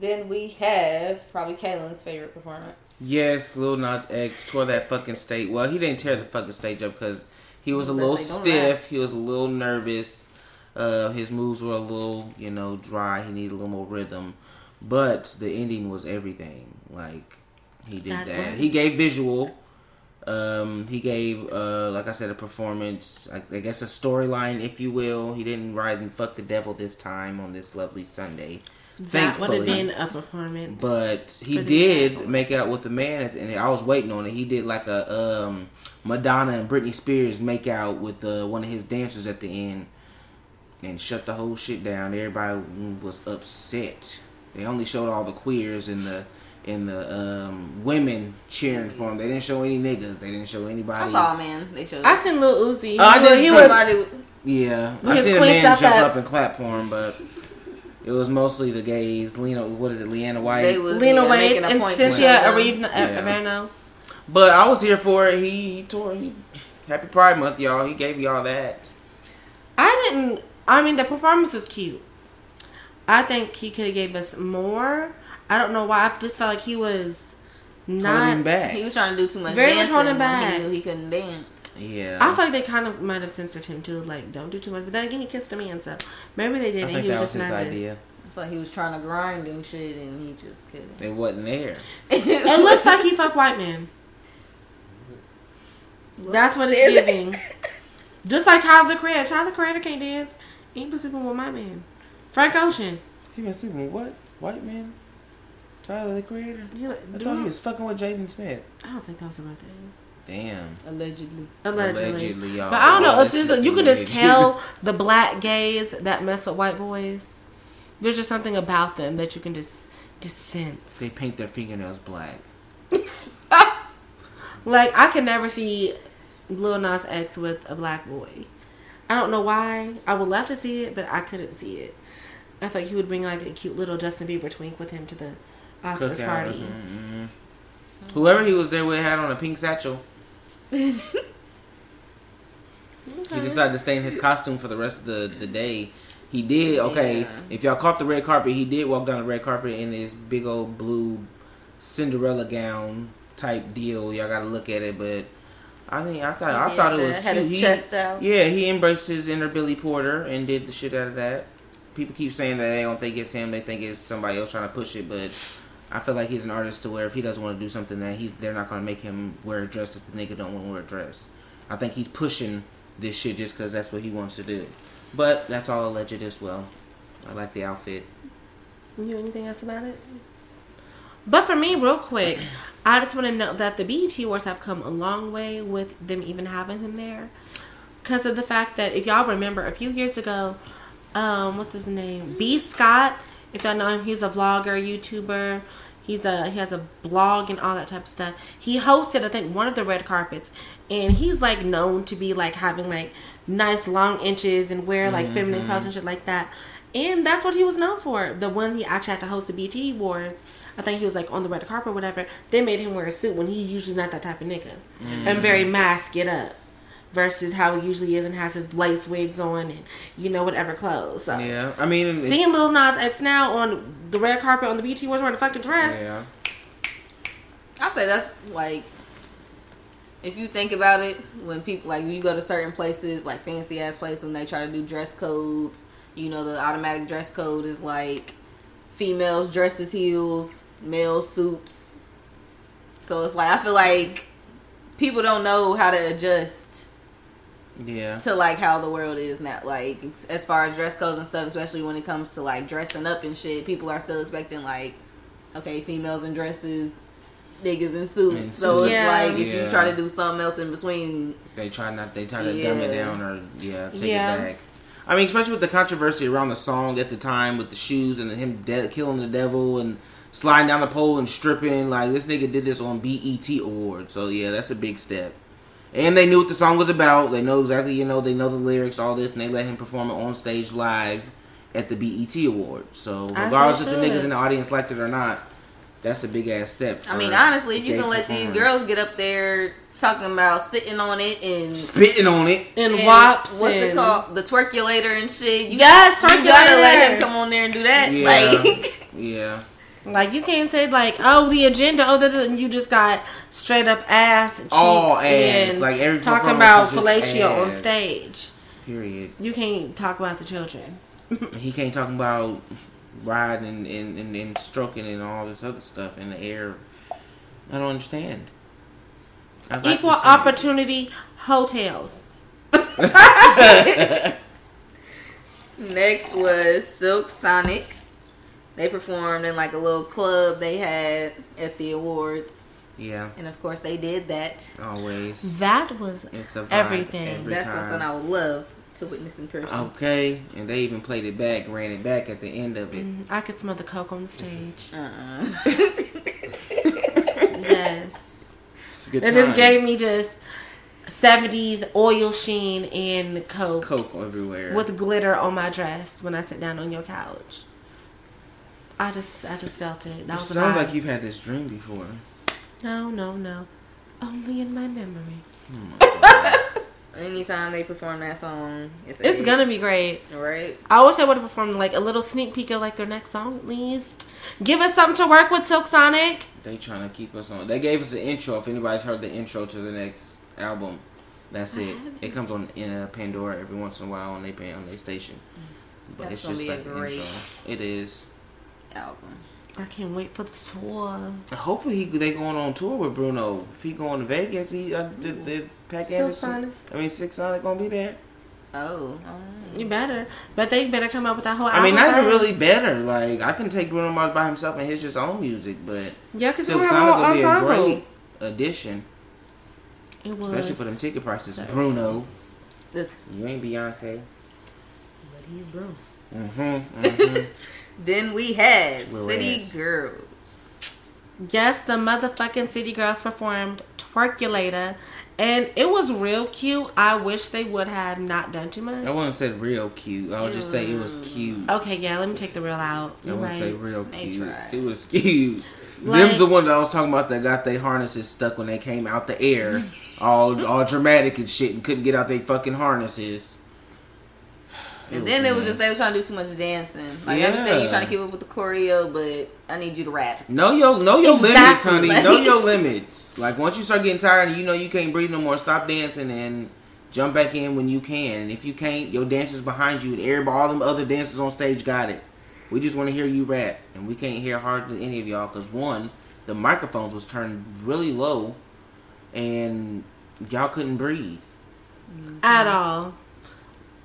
C: Then we have probably Kaylin's favorite performance.
B: Yes, Lil Nas X tore that fucking stage. Well, he didn't tear the fucking stage up because he was a little
C: they don't
B: stiff. He was a little nervous. Uh, his moves were a little, you know, dry. He needed a little more rhythm. But the ending was everything. Like he did
A: That
B: that. He gave visual. Um, he gave, uh, like I said, a performance. I, I guess a storyline, if you will. He didn't ride and fuck the devil this time on this lovely Sunday.
A: That would have been a performance.
B: But he did
A: example.
B: make out with a man, at the, and I was waiting on it. He did like a um, Madonna and Britney Spears make out with uh, one of his dancers at the end, and shut the whole shit down. Everybody was upset. They only showed all the queers and the and the um, women cheering for him. They didn't show any niggas. They didn't show anybody.
C: I saw a man. They showed.
A: I seen Lil Uzi.
B: Oh, I
A: He
B: did
A: he
B: see
A: was
C: Somebody,
B: Yeah, I seen a man
A: stuff
B: jump
A: that-
B: up and clap for him, but it was mostly the gays. Lena, what is it, Leanna White?
C: they was
A: Lena
C: yeah,
A: Waithe
C: making a
A: and Cynthia
C: show them.
B: Yeah. But I was here for it. He he tore he Happy Pride Month, y'all. He gave y'all that.
A: I didn't. I mean, the performance was cute. I think he could have gave us more. I don't know why. I just felt like he was
B: Holding
A: not.
B: back.
C: He was trying to do too much
A: Very much
C: dancing
A: holding
C: when
A: back.
C: he knew he couldn't dance.
B: yeah.
A: I feel like they kind of might have censored him too. Like, don't do too much. But then again, he kissed a man, so maybe they did,
B: I
A: and
B: think
A: he
B: that
A: was
B: was
A: just
B: his
A: nervous.
B: idea.
C: I feel like he was trying to grind and shit, and he just couldn't.
B: It wasn't there.
A: It looks like he fucked white men. That's what it's giving. Just like Tyler the Creator. Tyler the Creator can't dance. He was sleeping with my man. Frank Ocean.
B: He been sleeping with what? White man? Tyler the Creator?
A: You,
B: I
A: do
B: thought he was fucking with Jaden Smith.
A: I don't think that was the right thing.
B: Damn.
C: Allegedly.
A: Allegedly.
B: Allegedly, y'all.
A: But I don't know. It's just you can just tell the black gays that mess with white boys. There's just something about them that you can just just sense.
B: They paint their fingernails black.
A: Like I can never see Lil Nas X with a black boy. I don't know why. I would love to see it, but I couldn't see it. I feel like he would bring like a cute little Justin Bieber twink with him to the Oscars
B: Cookout.
A: party.
B: Mhm. Whoever he was there with had on a pink satchel. He decided to stay in his costume for the rest of the, the day. He did, okay.
C: Yeah.
B: If y'all caught the red carpet, he did walk down the red carpet in his big old blue Cinderella gown type deal. Y'all gotta look at it, but I think I thought I thought
C: had
B: it was
C: had
B: cute.
C: his
B: He-
C: chest out.
B: Yeah, he embraced his inner Billy Porter and did the shit out of that. People keep saying that they don't think it's him; they think it's somebody else trying to push it. But I feel like he's an artist to where if he doesn't want to do something, that he's they're not gonna make him wear a dress if the nigga don't want to wear a dress. I think he's pushing this shit just because that's what he wants to do. But that's all alleged as well. I like the outfit.
A: You know anything else about it? But for me, real quick, I just want to know that the BET Awards have come a long way with them even having him there, because of the fact that if y'all remember a few years ago, um, what's his name, B Scott. If y'all know him, he's a vlogger, YouTuber. He's a he has a blog and all that type of stuff. He hosted, I think, one of the red carpets, and he's like known to be like having like nice long inches and wear like feminine clothes and shit like that. And that's what he was known for. The one he actually had to host the BT Awards, I think he was like on the red carpet or whatever. They made him wear a suit when he's usually not that type of nigga, mm. and very mask it up, versus how he usually is and has his lace wigs on and you know whatever clothes. So
B: Yeah, I mean,
A: seeing Lil Nas X now on the red carpet on the BT Awards wearing a fucking dress.
B: yeah.
C: I say that's like, if you think about it, when people like you go to certain places, like fancy ass places, and they try to do dress codes, you know, the automatic dress code is like females dresses heels, male suits. So it's like I feel like people don't know how to adjust
B: Yeah.
C: to like how the world is now. Like as far as dress codes and stuff, especially when it comes to like dressing up and shit, people are still expecting like, okay, females in dresses, niggas in suits.
B: In
C: so it's like if
B: Yeah.
C: you try to do something else in between,
B: They try not. They try to dumb it down or yeah, take
A: Yeah.
B: it back. I mean, especially with the controversy around the song at the time with the shoes and him de- killing the devil and sliding down the pole and stripping. Like this nigga did this on BET Awards, so yeah, that's a big step. And they knew what the song was about. They know exactly, you know, they know the lyrics, all this, and they let him perform it on stage live at the BET Awards. So regardless if the niggas in the audience liked it or not, that's a big ass step.
C: I mean, honestly, if you can let these girls get up there talking about sitting on it and.
B: spitting on it.
A: And,
C: and
A: wops
C: what's it
A: and
C: called? The Twerkulator and shit. You,
A: Yes,
C: you gotta let him come on there and do that.
B: Yeah.
C: Like,
B: Yeah.
A: Like you can't say like, oh, the agenda. Oh, that you just got straight up ass, cheeks,
B: All ass.
A: and
B: Like, every
A: talking about
B: is just
A: fellatio on stage.
B: Period.
A: You can't talk about the children.
B: He can't talk about riding and, and, and, and stroking and all this other stuff in the air. I don't understand. I'd like
A: Equal
B: to see-
A: opportunity hotels.
C: Next was Silk Sonic. They performed in like a little club they had at the awards,
B: Yeah,
C: and of course they did that.
B: always.
A: That was
B: It's a vibe
A: everything.
B: every
C: That's
B: time.
C: something I would love to witness in person.
B: Okay, and they even played it back, ran it back at the end of it.
A: Mm, I could smell the coke on the stage.
C: Uh-uh.
A: yes.
B: Good
A: It just gave me just 70s oil sheen and coke,
B: coke everywhere.
A: with glitter on my dress when I sit down on your couch. I just I just felt it. That
B: it
A: was
B: sounds like you've had this dream before.
A: No, no, no. only in my memory.
C: Anytime they perform that song, it's,
A: It's gonna be great.
C: right.
A: I wish I would have performed like a little sneak peek of like their next song at least. Give us something to work with, Silk Sonic.
B: They trying to keep us on. They gave us an intro. If anybody's heard the intro to the next album, that's it. It comes on in uh, Pandora every once in a while on they pay on their station. But
C: That's
B: it's
C: gonna
B: just
C: be a
B: like the
C: great-
B: intro. It is.
C: Album.
A: I can't wait for the tour.
B: Hopefully he, they going on tour with Bruno. If he going to Vegas, he uh, is, is
A: Paak
B: Anderson. I mean, Silk Sonic gonna be there.
C: Oh, oh.
A: You better, but they better come up with that whole.
B: I mean,
A: album
B: not even really better. Like I can take Bruno Mars by himself and his just own music, but
A: Yeah, because we
B: Silk
A: a
B: Sonic
A: whole
B: would be a great addition,
A: It was.
B: especially for them ticket prices. Bruno,
C: That's,
B: you ain't Beyonce.
C: but he's Bruno.
B: Mm-hmm. mm-hmm.
C: Then we had
B: Whereas-
C: City Girls.
A: Yes, the motherfucking City Girls performed Twerkulator, and it was real cute. I wish they would have not done too much.
B: I
A: much.
B: wouldn't say real cute. I would just say it was cute.
A: Okay, yeah, let me take the real out.
B: I
A: You're
B: wouldn't say
A: right.
B: real
C: They
B: cute.
C: tried.
B: It was cute.
A: Like-
B: Them's the one that I was talking about that got their harnesses stuck when they came out the air, all all dramatic and shit, and couldn't get out their fucking harnesses.
C: And then it was just they were trying to do too much dancing. Like I understand you
B: Yeah.
C: trying to keep up with the choreo, but I need you to rap.
B: Know your know your limits, honey.
C: Like-
B: know your limits. Like once you start getting tired and you know you can't breathe no more, stop dancing and jump back in when you can. And if you can't, your dancers behind you and everybody, all them other dancers on stage got it. We just want to hear you rap, and we can't hear hardly any of y'all because one, the microphones was turned really low, and y'all couldn't breathe.
A: at all.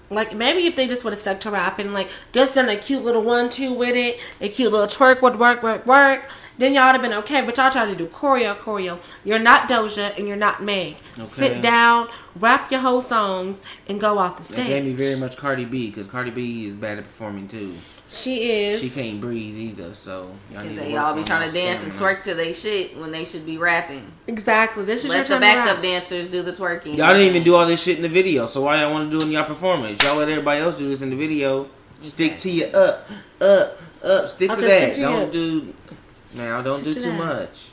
A: Like maybe if they just would have stuck to rapping, like just done a cute little one two with it, a cute little twerk would work, work, work. Then y'all would have been okay. But y'all tried to do choreo, choreo. You're not Doja and you're not Meg.
B: Okay.
A: Sit down, rap your whole songs, and go off the stage.
B: That gave me very much Cardi B because Cardi B is bad at performing too.
A: She is.
B: She can't breathe either, so y'all need
C: they all be trying to dance and twerk to they shit when they should be rapping.
A: exactly. This is
C: Let
A: your
C: the
A: time to
C: backup
A: rap.
C: dancers do the twerking.
B: Y'all didn't even do all this shit in the video, so why y'all want to do it in y'all performance? Y'all let everybody else do this in the video. Stick to your up, up, up. Stick to that.
A: stick to
B: don't do now. Don't
A: Stick
B: do
A: to
B: too
A: that.
B: much.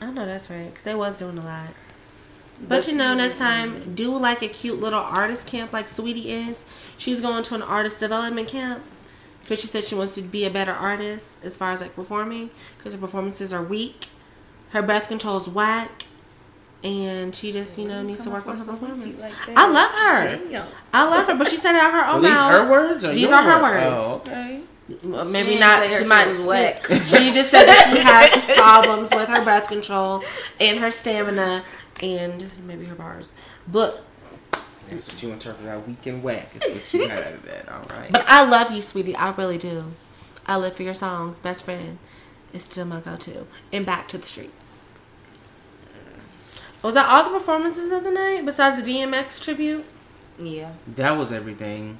A: I know that's right because they was doing a lot. But
C: But-
A: you know, next mm-hmm. time do like a cute little artist camp like Saweetie is. She's going to an artist development camp because she said she wants to be a better artist as far as like performing because her performances are weak. Her breath control is whack, and she just you know needs to work on her performance. I love her. I love her, but she said it out her
B: Are
A: own
B: these
A: mouth.
B: her words? Or
A: These are her
B: words?
A: words.
B: Oh, okay.
A: Well,
C: She
A: maybe
C: didn't
A: not
C: say
A: to my
C: was.
A: She just said that she has problems with her breath control and her stamina and maybe her bars. But
B: That's what you interpret out weak and whack. Is what you got out of that. All right.
A: but I love you, Saweetie. I really do. I live for your songs. Best friend is still my go-to. And back to the streets. Was that all the performances of the night besides the DMX tribute?
C: Yeah.
B: That was everything.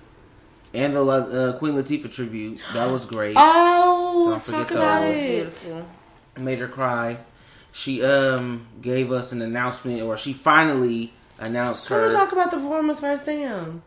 B: And the uh, Queen Latifah tribute. That was great.
A: Oh,
B: Don't
A: let's talk about
B: those.
A: it.
C: Beautiful.
B: made her cry. She um gave us an announcement, or she finally announced
A: Can we
B: her.
A: talk about the performance first? Damn.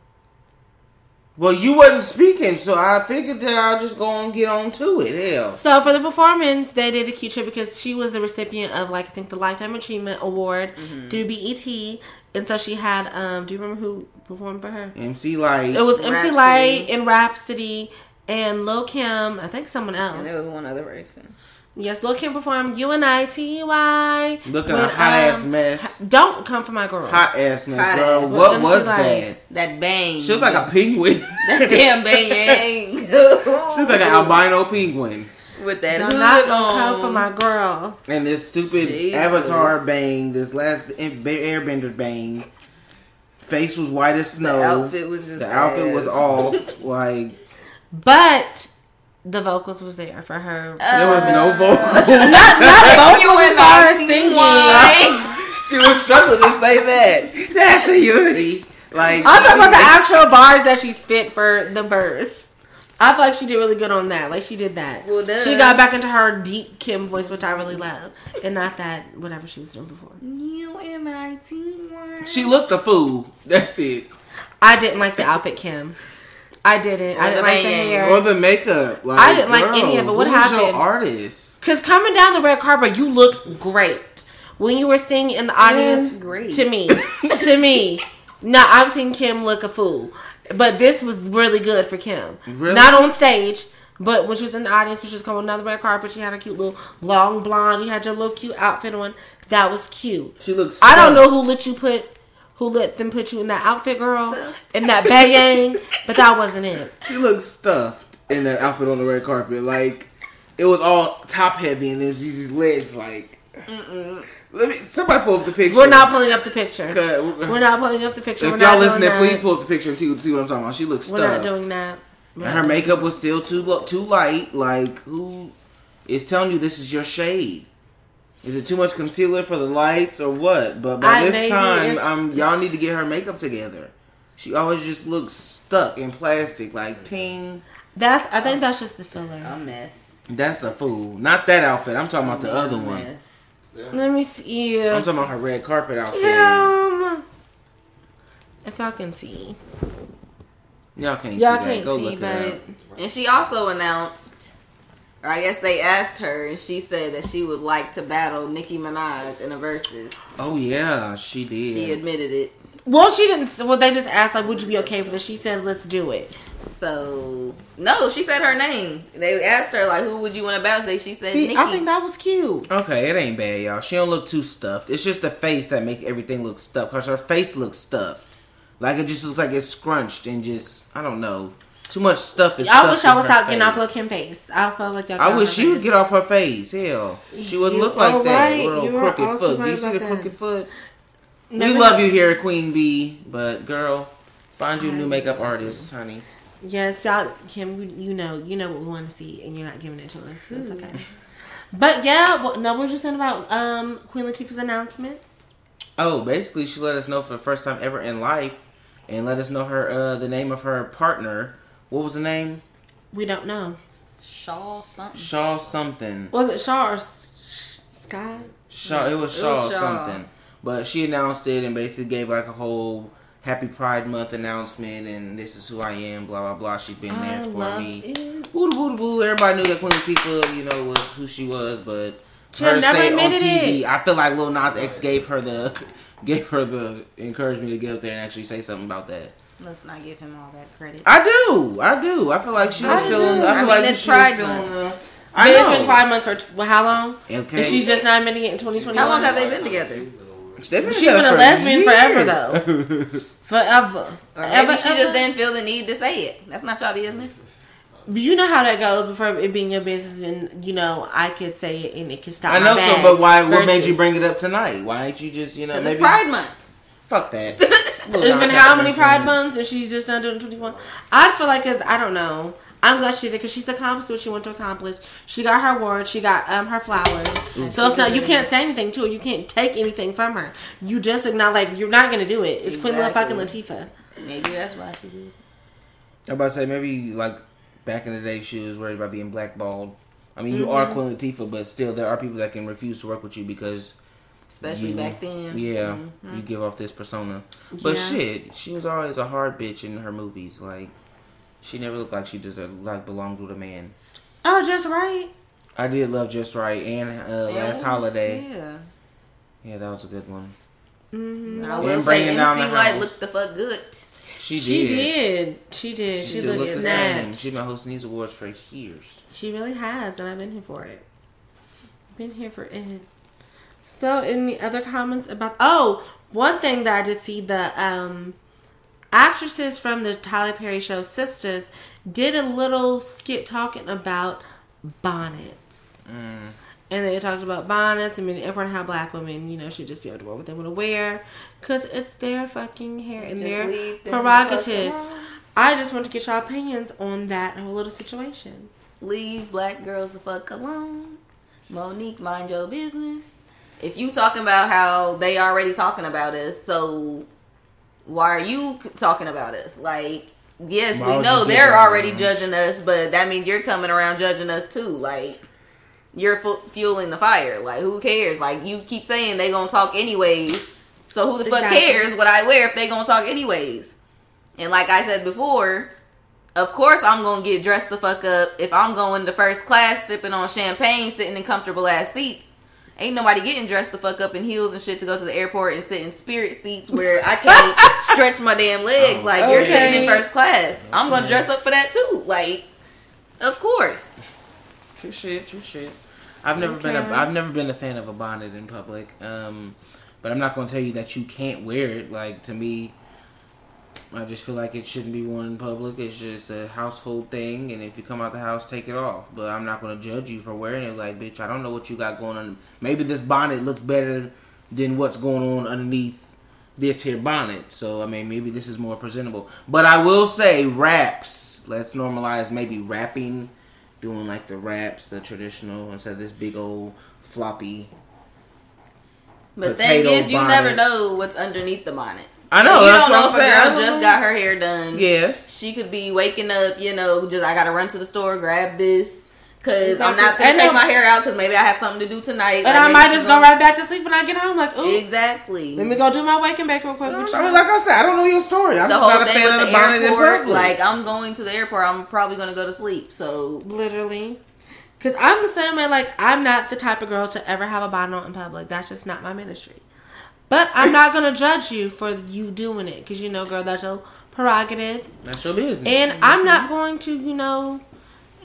B: well, you wasn't speaking, so I figured that I'll just go and get on to it. Hell,
A: So for the performance, they did a cute trip because she was the recipient of like I think the Lifetime Achievement Award through BET, and so she had um. Do you remember who performed for her?
B: MC Lyte.
A: It was MC Lyte and Rapsody and Lil Kim. I think someone else.
C: And there was one other person.
A: Yes, Lil Kim performed UNITY.
B: looking
A: with,
B: a hot ass
A: um,
B: mess.
A: Don't come for my girl.
B: Hot ass mess,
C: Hot
B: girl.
C: ass.
B: What
A: MC
B: was
A: Lyte.
B: that?
C: That bang.
B: She looked like a penguin.
C: that damn bang.
B: she looked like an albino penguin.
C: With that
A: Do
C: hood
A: not
C: on.
A: gonna come for my girl.
B: And this stupid
C: Jesus.
B: Avatar bang, this last Airbender bang. Face was white as
C: The
B: snow.
C: outfit was just
B: The outfit was
C: ass.
B: off. Like
A: But the vocals was there for her.
B: there was no
C: Uh,
B: vocal.
A: vocals
C: You
A: as far as
C: and
A: singing.
B: She was struggling to say that. That's a unity. Like
A: I'm talking about the actual bars that she spit for the verse. I feel like she did really good on that. Like she did that.
C: Well, duh.
A: she got back into her deep Kim voice, which I really love, and not that whatever she was doing before.
C: You and my teamwork.
B: She looked a fool. That's it.
A: I didn't like the outfit, Kim. I didn't. I didn't
C: the
A: like the hair.
B: Or the makeup. Like,
A: I didn't like
B: girl,
A: any of it. What
B: who's Your
A: happened?
B: artist.
A: Cause coming down the red carpet, you looked great. when you were singing in the audience,
C: Great.
A: to me, to me, no, I've seen Kim look a fool, but this was really good for Kim.
B: Really?
A: Not on stage, but when she was in the audience, when she was coming on the red carpet, she had a cute little long blonde. You had your little cute outfit on. That was cute.
B: She looks.
A: I don't know who let you put, who let them put you in that outfit, girl, in that bayang, but that wasn't it.
B: She looks stuffed in that outfit on the red carpet. Like it was all top heavy, and there's these legs. Like, let me. Somebody pull up the picture.
A: We're not pulling up the picture.
B: Okay,
A: We're not pulling up the picture.
B: If
A: We're
B: y'all listening,
A: doing
B: please pull up the picture and see, see what I'm talking about. She looks
A: We're
B: stuffed.
A: not doing that.
B: And her makeup was still too too light. Like who is telling you this is your shade? Is it too much concealer for the lights or what? But by
A: I-
B: this time,
A: it's-
B: um, y'all need to get her makeup together. She always just looks stuck in plastic, like ting.
A: That's. I think that's just the filler.
C: A mess.
B: That's a fool. Not that outfit. I'm talking about the other one.
C: Mess.
A: Let me see.
B: I'm talking about her red carpet outfit.
A: Kim. If y'all can see,
B: Y'all can't
A: y'all
B: see that.
A: can't
B: Go
A: see,
B: look
A: but
B: it up.
C: And she also announced, or I guess they asked her, and she said that she would like to battle Nicki Minaj in a versus.
B: Oh yeah, she did.
C: She admitted it.
A: well, she didn't. Well, they just asked like, "Would you be okay with this?" She said, "Let's do it."
C: So no, she said her name. They asked her like, "Who would you want to battle?" today? She said
A: See,
C: Nicki.
A: I think that was cute.
B: Okay, it ain't bad, y'all. She don't look too stuffed. It's just the face that make everything look stuffed. Cause her face looks stuffed. Like it just looks like it's scrunched and just I don't know. Too much stuff is.
A: I wish I was out getting
B: face.
A: off of Kim face. I felt like y'all.
B: I wish she would get off her face. Hell, she wouldn't look like
A: are
B: that.
A: right.
B: Little
A: You
B: crooked foot. Do you see the
A: that.
B: crooked foot?
A: Remember
B: we love you here, Queen Bee, but girl, find you a new makeup artist, honey.
A: Yes, y'all, Kim, you, know, you know what we want to see, and you're not giving it to us. It's okay. But yeah, what, no, what was you saying about um, Queen Latifah's announcement?
B: Oh, basically, she let us know for the first time ever in life, and let us know her uh, the name of her partner. What was the name?
A: We don't know.
C: Shaw something.
B: Shaw something.
A: Was it Shaw or S- Sky?
B: Shaw. It was
C: It was
B: Shaw
C: Shaw.
B: something. But she announced it and basically gave like a whole Happy Pride Month announcement, and this is who I am. Blah blah blah. She's been there for
A: loved
B: me.
A: it.
B: Woo woo woo. Everybody knew that Queen Latifah, you know, was who she was, but
A: She had never admitted it.
B: I feel like Lil Nas X gave her the gave her the encouragement to get up there and actually say something about that.
C: Let's not give him all that credit.
B: I do, I do. I feel like she was
A: do
B: feeling.
A: too.
B: I
C: I
B: feel
C: mean,
B: like
C: it's
B: she was feeling.
C: Month.
B: Uh,
A: But
B: I
A: it's
B: know.
A: been Pride Month for well, how long?
B: Okay.
A: And she's just not admitting it in 2021.
C: How long have they been together?
B: They've been
A: She's
B: together
A: been a lesbian
B: year.
A: forever, though. Forever.
C: Or
A: Ever,
C: maybe she just didn't feel the need to say it. That's not your business.
A: You know how that goes before it being your business, and you know I could say it and it could stop.
B: I know
A: bag
B: so, but why? What made you bring it up tonight? Why ain't you just you know maybe
C: it's Pride Month.
B: fuck that?
A: It's been how many Pride months, and she's just not doing 21. I just feel like, cause I don't know. I'm glad she did because she's accomplished what she wanted to accomplish. She got her award. She got um her flowers. So it's not you can't say anything to her. You can't take anything from her. You just acknowledge like you're not gonna do it. It's Queen
C: Exactly.
A: fucking Latifah.
C: Maybe that's why she did.
B: I'm about to say maybe like back in the day she was worried about being blackballed. I mean, you are
A: Mm-hmm.
B: Queen Latifah, but still there are people that can refuse to work with you because
C: Especially
B: you,
C: back then.
B: Yeah,
C: Mhm.
B: you give off this persona. But
A: Yeah.
B: shit, she was always a hard bitch in her movies. Like she never looked like she just uh, like belonged with a man.
A: Oh, just right.
B: I did love Just Right and uh,
C: Yeah.
B: Last Holiday.
C: Yeah.
B: Yeah, that was a good one.
A: hmm
C: I
B: And
C: will say
B: bringing
C: MC
B: the Lyte
C: looked the fuck good.
B: She, did.
A: She
B: did.
A: did. She did.
B: She,
A: She, looked
B: looks the
A: snatched.
B: She's been hosting these awards for years.
A: She really has, and I've been here for it. Been here for it. So, any other comments about? Oh, one thing that I did see the um actresses from the Tyler Perry show Sistas did a little skit talking about bonnets.
B: Mm.
A: And they talked about bonnets and being everyone how black women, you know, should just be able to wear what they want to wear because it's their fucking hair and their
C: leave them the
A: prerogative. I just want to get your opinions on that whole little situation.
C: Leave black girls the fuck alone. Mo'Nique, mind your business. If you talking about how they already talking about us, so why are you talking about us? Like, yes,
B: Why
C: we know they're already
B: man?
C: judging us, but that means you're coming around judging us too. Like, you're fu- fueling the fire. Like, who cares? Like, you keep saying they gonna talk anyways. So who the fuck
A: Exactly.
C: cares what I wear if they gonna talk anyways? And like I said before, of course I'm gonna get dressed the fuck up if I'm going to first class sipping on champagne, sitting in comfortable ass seats, ain't nobody getting dressed the fuck up in heels and shit to go to the airport and sit in Spirit seats where I can't stretch my damn legs.
B: Oh,
C: like you're sitting in first class. I'm gonna dress up for that too. Like, of course.
B: True shit, true shit. I've never been a
A: Okay.
B: I've never been a fan of a bonnet in public. Um, but I'm not gonna tell you that you can't wear it. Like to me, I just feel like it shouldn't be worn in public. It's just a household thing, and if you come out the house, take it off. But I'm not gonna judge you for wearing it. Like, bitch, I don't know what you got going on. Maybe this bonnet looks better than what's going on underneath this here bonnet. So I mean, maybe this is more presentable. But I will say, wraps. Let's normalize maybe wrapping, doing like the wraps, the traditional instead of this big old floppy.
C: But thing is, you
B: bonnet.
C: never know what's underneath the bonnet.
B: I know.
C: So you don't know if a girl just got her hair done.
B: Yes.
C: She could be waking up, you know, just I gotta run to the store, grab this. Cause I'm not gonna
A: And
C: take my hair out because maybe I have something to do tonight.
A: And
C: Like,
A: I might just go right back to sleep when I get home. Like, ooh,
C: Exactly.
A: let me go do my waking back real quick.
B: I mean, like I said, I don't know your story. I'm
C: the
B: just not a fan of the
C: the airport,
B: public.
C: like I'm going to the airport, I'm probably gonna go to sleep. So
A: Literally. Because I'm the same way, like, I'm not the type of girl to ever have a bonnet in public. That's just not my ministry. But I'm not going to judge you for you doing it. Because, you know, girl, that's your prerogative.
B: that's your business.
A: And I'm not mm-hmm. going to, you know,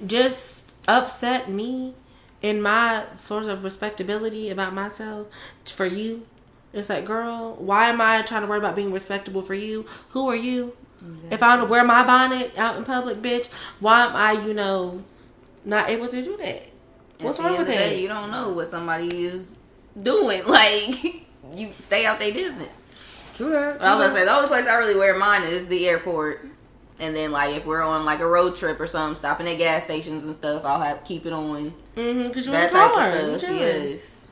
A: just upset me in my source of respectability about myself for you. It's like, girl, why am I trying to worry about being respectable for you? Who are you? If I don't wear my bonnet out in public, bitch, why am I, you know, not able to do that? What's
C: at
A: wrong with that?
C: you don't know what somebody is doing. Like you stay out their business.
B: True that.
C: But I was gonna say the only place I really wear mine is the airport. And then like if we're on like a road trip or something, stopping at gas stations and stuff, I'll have keep it on.
A: Mm-hmm, because you're
C: that
A: in the
C: type
A: car.
C: of
A: you
C: stuff. Yes.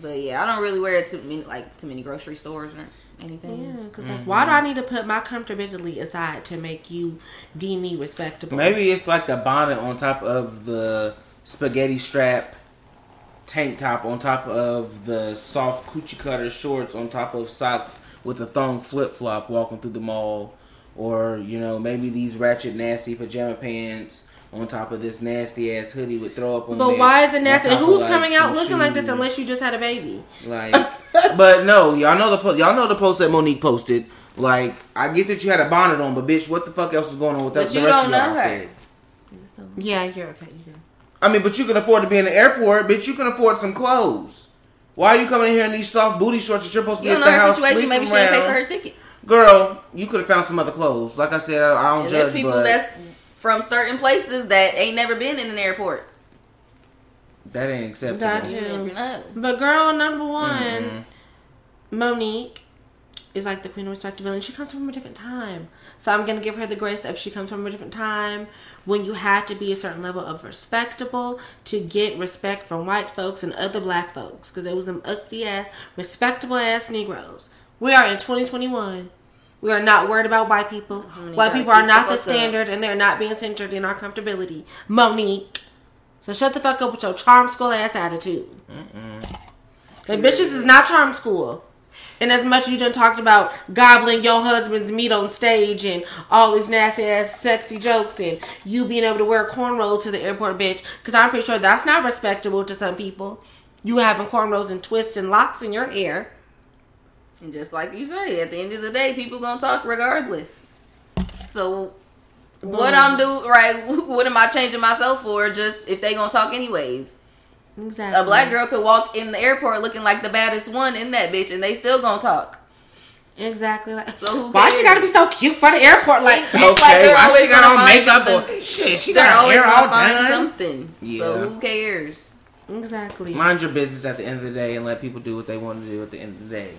C: But yeah, I don't really wear it to many like to many grocery stores or anything.
A: Yeah, because like, why do I need to put my comfortability aside to make you deem me respectable?
B: Maybe it's like the bonnet on top of the spaghetti strap tank top on top of the soft coochie cutter shorts on top of socks with a thong flip flop walking through the mall. Or, you know, maybe these ratchet nasty pajama pants on top of this nasty ass hoodie with throw up on
A: But why is it
B: on
A: nasty?
B: top of,
A: Who's
B: like,
A: coming out
B: some
A: looking like this unless you just had a baby?
B: Like, but no, y'all know the po- y'all know the post that Mo'Nique posted. Like, I get that you had a bonnet on, but bitch, what the fuck else is going on with that?
C: But
B: the
C: you
B: rest
C: don't
B: of
C: know her.
B: outfit?
C: Is it still-
A: Yeah, you're okay. You're good.
B: I mean, but you can afford to be in the airport, bitch. You can afford some clothes. Why are you coming in here in these soft booty shorts that you're supposed to
C: You
B: be
C: don't
B: at the
C: her
B: house
C: situation.
B: sleeping
C: Maybe she didn't pay
B: around?
C: for her ticket.
B: Girl, you could have found some other clothes. Like I said, I, I don't
C: And
B: judge,
C: there's people
B: but
C: that's from certain places that ain't never been in an airport.
B: that ain't acceptable.
A: That
C: You
A: too. But girl, number one,
B: Mhm.
A: Mo'Nique is like the queen of respectability. She comes from a different time. So I'm gonna give her the grace of she comes from a different time when you had to be a certain level of respectable to get respect from white folks and other black folks. Because there was some uppity ass, respectable ass Negroes. We are in 2021. We are not worried about white people. White people are not
C: the
A: the
C: fuck up.
A: standard and they're not being centered in our comfortability. Mo'Nique. So shut the fuck up with your charm school ass attitude. The bitches is not charm school. And as much you done talked about gobbling your husband's meat on stage and all these nasty ass sexy jokes and you being able to wear cornrows to the airport, bitch. Because I'm pretty sure that's not respectable to some people. You having cornrows and twists and locks in your hair.
C: And just like you say, at the end of the day, people gonna talk regardless. So what I'm do right? What am I changing myself for? Just if they gonna talk anyways.
A: Exactly.
C: A black girl could walk in the airport looking like the baddest one in that bitch, and they still gonna talk.
A: Exactly. Like,
C: So who
A: why
C: cares?
A: she gotta be so cute for the airport? Like,
C: It's like
B: why
C: always
B: she got on
C: find
B: makeup or shit? She
C: They're
B: got hair all
C: find
B: done.
C: something. So who cares?
A: exactly.
B: Mind your business at the end of the day and let people do what they want to do at the end of the day.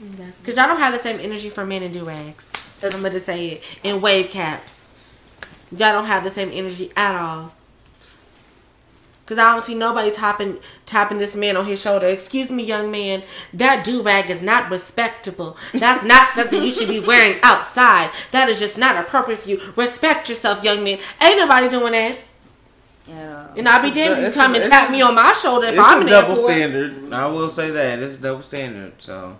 B: Exactly.
A: Because y'all don't have the same energy for men in do rags. I'm going to say it. In wave caps. Y'all don't have the same energy at all. Because I don't see nobody tapping, tapping this man on his shoulder. Excuse me, young man. That do rag is not respectable. That's not something you should be wearing outside. That is just not appropriate for you. Respect yourself, young man. Ain't nobody doing that.
C: At.
A: And I'll be damned if you come
B: a-
A: and tap
B: a-
A: me on my shoulder if
B: It's
A: I'm
B: a
A: in the
B: double
A: airport.
B: standard. I will say that it's a double standard. So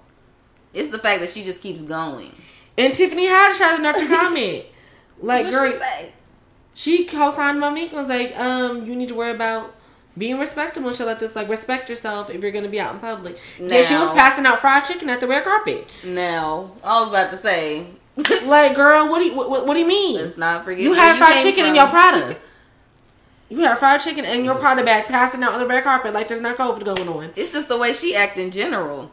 C: It's the fact that she just keeps going.
A: And Tiffany Haddish has enough to comment. Like,
C: What
A: girl,
C: she say?
A: She co-signed Mo'Nique and was like, um, you need to worry about being respectable and shit like this. Like respect yourself if you're gonna be out in public. yeah, she was passing out fried chicken at the red carpet.
C: Now, I was about to say,
A: Like, girl, what do you what, what, do you mean?
C: let's not forget
A: You
C: where
A: had fried chicken in your Prada. You had fried chicken in your Prada bag passing out on the red carpet like there's not COVID going on.
C: It's just the way she act in general.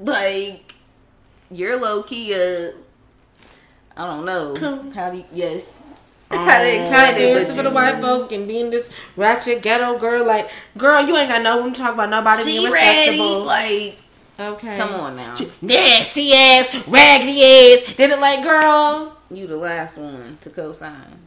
C: Like, you're low key, uh, I don't know. How do you, yes.
B: Oh.
C: How to explain it,
A: dancing for the
C: you-
A: white folk and being this ratchet ghetto girl. Like, girl, you ain't got no room to talk about nobody
C: She
A: being
C: ready,
A: respectable.
C: like,
A: okay,
C: come on now.
A: nasty ass, raggedy ass. Did it like, girl?
C: You the last one to co-sign.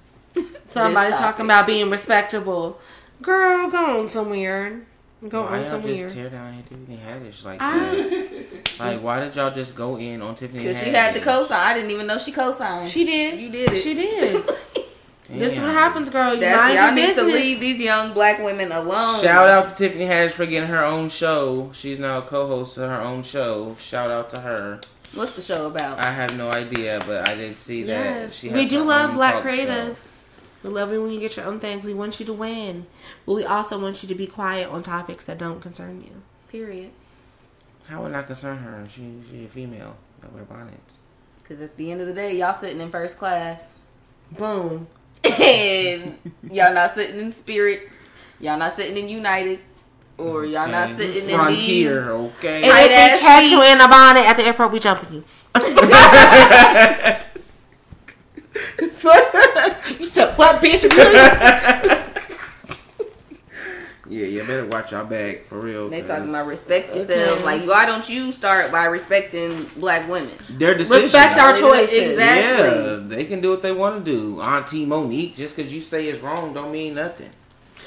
A: Somebody talking about being respectable. Girl, go on somewhere. Go
B: Why
A: on
B: y'all
A: somewhere.
B: just tear down Tiffany Haddish like ah.
A: I-
B: that? Like, why did y'all just go in on Tiffany
C: Because she had the co-sign. I didn't even know she co-signed.
A: She did.
C: You did it.
A: She did. this is what happens, girl. You
C: That's
A: mind
C: y'all
A: your
C: need
A: business.
C: to leave these young black women alone.
B: Shout out to Tiffany Haddish for getting her own show. She's now a co-host of her own show. Shout out to her.
C: What's the show about?
B: I have no idea, but I did see that.
A: Yes,
B: She has
A: we do love black
B: talk show.
A: creatives. We love you when you get your own things. We want you to win, but we also want you to be quiet on topics that don't concern you.
C: Period.
B: How would not concern her? She she a female. That wear bonnets.
C: Because at the end of the day, y'all sitting in first class.
A: Boom.
C: And y'all not sitting in Spirit. Y'all not sitting in United. Or y'all not
B: Okay.
C: sitting in
B: Frontier.
C: these.
B: Okay.
A: And
C: Tight
A: if we
C: ass
A: catch you in a bonnet at the airport, we jumping you. you said what, bitch?
B: Yeah, you better watch your back for real.
C: They
B: 'cause
C: talking about respect yourself.
A: Okay.
C: Like, why don't you start by respecting black women?
B: their decision.
A: Respect our
C: Ex-
A: choices.
C: Exactly.
B: Yeah, they can do what they want to do. Auntie Mo'Nique, just because you say it's wrong, don't mean nothing.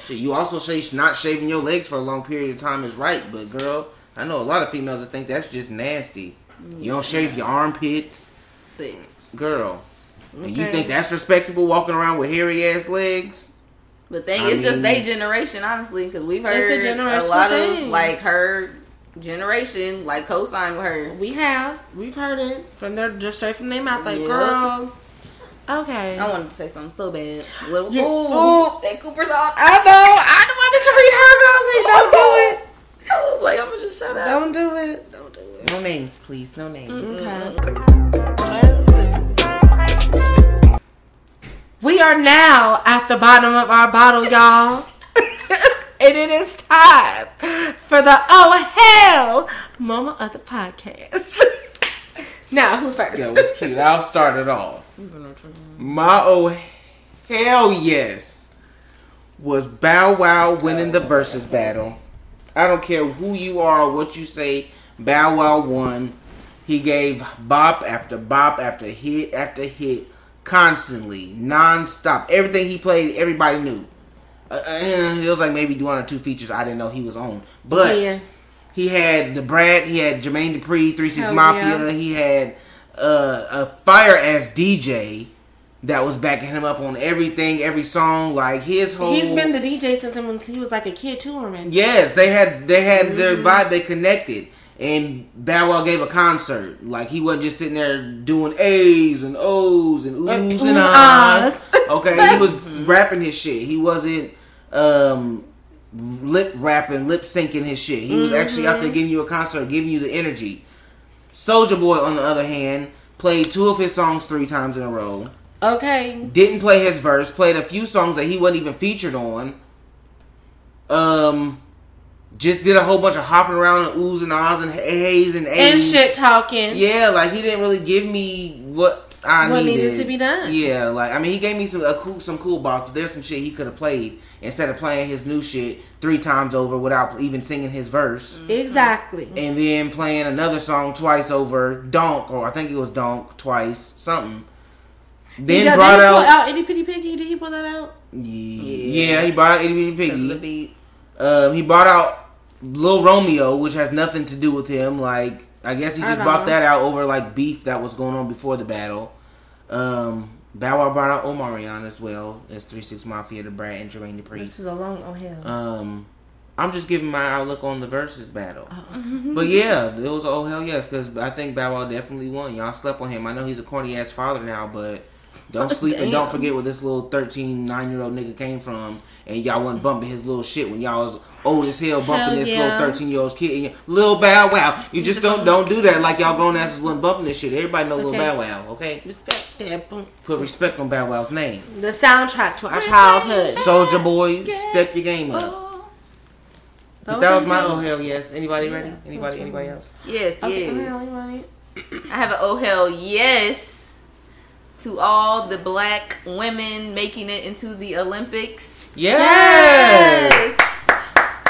B: Shit, you also say not shaving your legs for a long period of time is right, but girl, I know a lot of females that think that's just nasty. You don't shave your armpits,
C: Sick.
B: girl. And you think that's respectable walking around with hairy ass legs?
C: The thing
B: I
C: is just
B: mean-
C: they generation, honestly, because we've
A: It's a
C: heard a, lot
A: thing.
C: of like her generation like co-sign with her.
A: We have. We've heard it from their just straight from their mouth. Like,
C: Yeah.
A: girl. Okay.
C: I wanted to say something so bad. Little,
A: You-
C: ooh,
A: ooh.
C: that Cooper's on.
A: I know. I wanted to read her, but I was like, don't do it.
C: I was like, I'm gonna just shut up.
A: Don't do it. Don't do it.
B: No names, please. No names.
A: Okay. We are now at the bottom of our bottle, y'all. and it is time for the oh hell moment of the podcast. now, who's first?
B: That was cute. I'll start it off. My oh hell yes was Bow Wow winning the versus battle. I don't care who you are or what you say. Bow Wow won. He gave bop after bop after hit after hit, constantly, non-stop. Everything he played, everybody knew. Uh, uh, it was like maybe one or two features I didn't know he was on, but
A: Yeah.
B: he had Da Brat, he had Jermaine Dupri, Three Six Mafia,
A: yeah.
B: he had uh, a fire ass DJ that was backing him up on everything, every song. Like his whole
A: He's been the DJ since he was like a kid touring.
B: Yes, they had they had their
A: Mm-hmm.
B: vibe. They connected, and Bow Wow gave a concert. Like he wasn't just sitting there doing A's and O's and oohs and
A: oohs,
B: ahs. Okay, he was rapping his shit. He wasn't um, lip rapping, lip syncing his shit. He was actually out there
A: Mm-hmm.
B: giving you a concert, giving you the energy. Soulja Boy, on the other hand, played two of his songs three times in a row.
A: Okay.
B: Didn't play his verse. Played a few songs that he wasn't even featured on. Um, just did a whole bunch of hopping around and oohs and ahs and hays and
A: And
B: A's.
A: shit talking.
B: Yeah, like he didn't really give me what I
A: What
B: needed.
A: needed to be done.
B: Yeah, like I mean, he gave me some a cool some cool bops. But there's some shit he could have played instead of playing his new shit three times over without even singing his verse, mm-hmm.
A: Exactly.
B: and then playing another song twice over, Donk or I think it was Donk twice, something. Then
A: Did-
B: brought
A: did he pull
B: out,
A: out Itty Bitty Piggy? Did he pull that out?
B: yeah, yeah he brought out Itty Bitty
C: Because the
B: Piggy.
C: beat.
B: Um, he brought out Lil Romeo, which has nothing to do with him. Like, I guess he just
A: know.
B: brought that out over like beef that was going on before the battle. Um, Bow Wow brought out Omarion as well as Three Six Mafia, Da Brat, and Jermaine Dupri.
A: This is a long oh hell.
B: Um, I'm just giving my outlook on the versus battle.
A: Uh-uh.
B: But yeah, it was oh hell yes, because I think Bow Wow definitely won. Y'all slept on him. I know he's a corny ass father now, but Don't sleep and don't forget where this little 13, 9 year old nigga came from, and y'all wasn't bumping his little shit when y'all was old as hell bumping
A: Hell
B: this
A: yeah.
B: little 13 year old kid. And you, Lil Bow Wow. You just don't don't do that like y'all grown asses wasn't bumping this shit. Everybody know Lil
A: Okay.
B: Bow Wow, okay?
A: Respect that.
B: Put respect on Bow Wow's name.
A: The soundtrack to our childhood.
B: Soulja Boy, step your game up.
C: Oh,
B: But that was my oh hell yes. Anybody ready? Anybody? Anybody else?
C: yes,
A: Okay,
C: yes.
A: Oh okay, right.
C: I have an oh hell yes to all the black women making it into the Olympics.
B: Yes.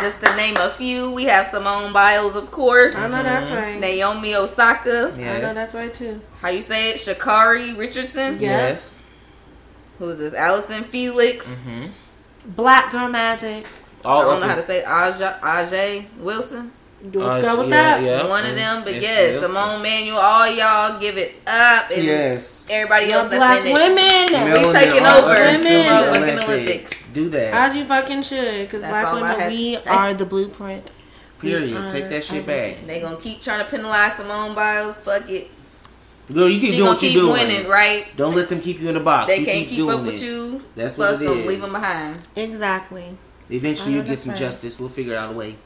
C: Just to name a few, we have Simone Biles, of course.
A: I know that's right.
C: Naomi Osaka.
B: Yes.
A: I know that's right too.
C: How you say it? Sha'Carri Richardson.
A: Yeah.
B: Yes.
C: Who is this? Allyson Felix.
B: Mm-hmm.
A: Black girl magic.
B: All
C: I don't know how to say it. A'ja, Ajay Wilson.
A: Let's
B: Uh,
A: go with
B: yeah,
A: that.
B: yeah.
C: One of
B: Mm,
C: them. But
B: yes,
C: yes,
B: yes.
C: Simone Manuel, all y'all give it up. And
B: Yes.
C: everybody
A: The
C: else that's
A: black
C: in it.
A: women.
C: We taking
B: All
C: over
B: up in
A: Women.
B: the
C: motherfucking Olympics.
B: Do that.
A: As you fucking should, because black women, we are the blueprint.
B: Period.
A: are
B: Take that shit
A: everything.
B: back.
C: They gonna keep trying to penalize Simone Biles. Fuck it.
B: Girl, you keep
C: she
B: doing
C: gonna
B: what you
C: keep
B: doing.
C: winning, right?
B: Don't let them keep you in the box.
C: They
B: you
C: can't
B: keep,
C: keep,
B: doing
C: up with
B: it.
C: you.
B: That's what
C: Fuck
B: it
C: them.
B: is.
C: Leave them behind.
A: Exactly.
B: Eventually, you
A: know
B: get some
A: right.
B: justice. We'll figure out a way.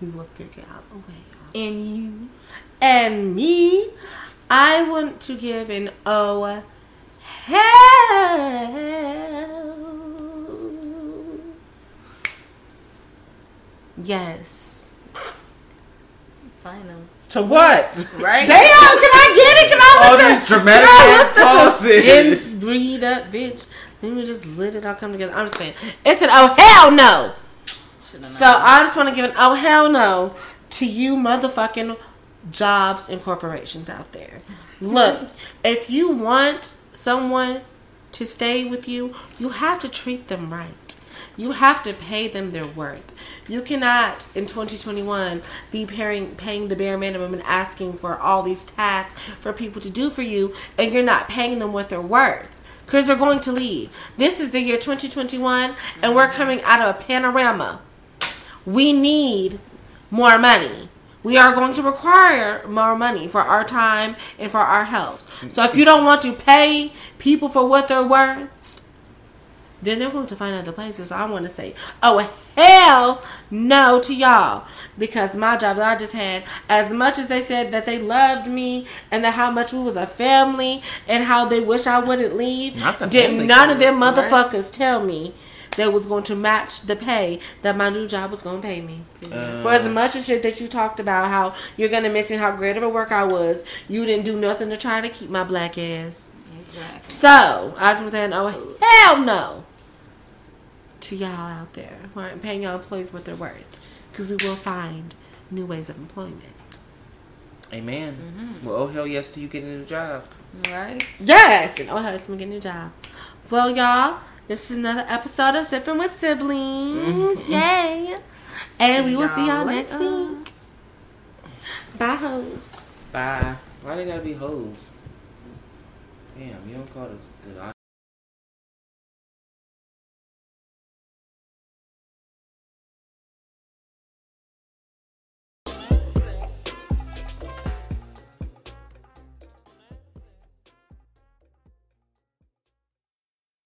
A: We will figure out a way. out.
C: And you.
A: And me, I want to give an oh hell. Yes.
C: Final.
B: To what?
C: Right?
A: Damn, can I get it? Can I
B: All
A: let
B: these
A: the,
B: dramatic
A: can I
B: ass
A: let the
B: pauses.
A: suspense breed up, bitch? Let me just let it all come together. I'm just saying. It's an oh hell no. So I just want to give an oh hell no to you motherfucking jobs and corporations out there. Look, if you want someone to stay with you, you have to treat them right. You have to pay them their worth. You cannot, in 2021, be paying, paying the bare minimum and asking for all these tasks for people to do for you, and you're not paying them what they're worth. Because they're going to leave. This is the year 2021, and we're coming out of a panorama we need more money. We are going to require more money for our time and for our health. So if you don't want to pay people for what they're worth, then they're going to find other places. I want to say, oh hell no to y'all, because my job that I just had, as much as they said that they loved me and that how much we was a family and how they wish I wouldn't leave, did none of them
C: right?
A: motherfuckers tell me that was going to match the pay that my new job was going to pay me.
B: Uh,
A: For as much as shit that you talked about, how you're gonna miss and how great of a work I was, you didn't do nothing to try to keep my black ass.
C: Exactly.
A: So I just was saying, oh hell no, to y'all out there who aren't paying your employees what they're worth, because we will find new ways of employment.
B: Amen.
A: Mm-hmm.
B: Well, oh hell yes to you getting a new job.
C: Right?
A: Yes, and oh hell, it's me getting a new job. Well, y'all, this is another episode of Sipping with Siblings. Mm-hmm. Yay! And we will see y'all
C: y'all
A: next week. Bye, hoes.
B: Bye. Why they gotta be hoes? Damn, you don't call this the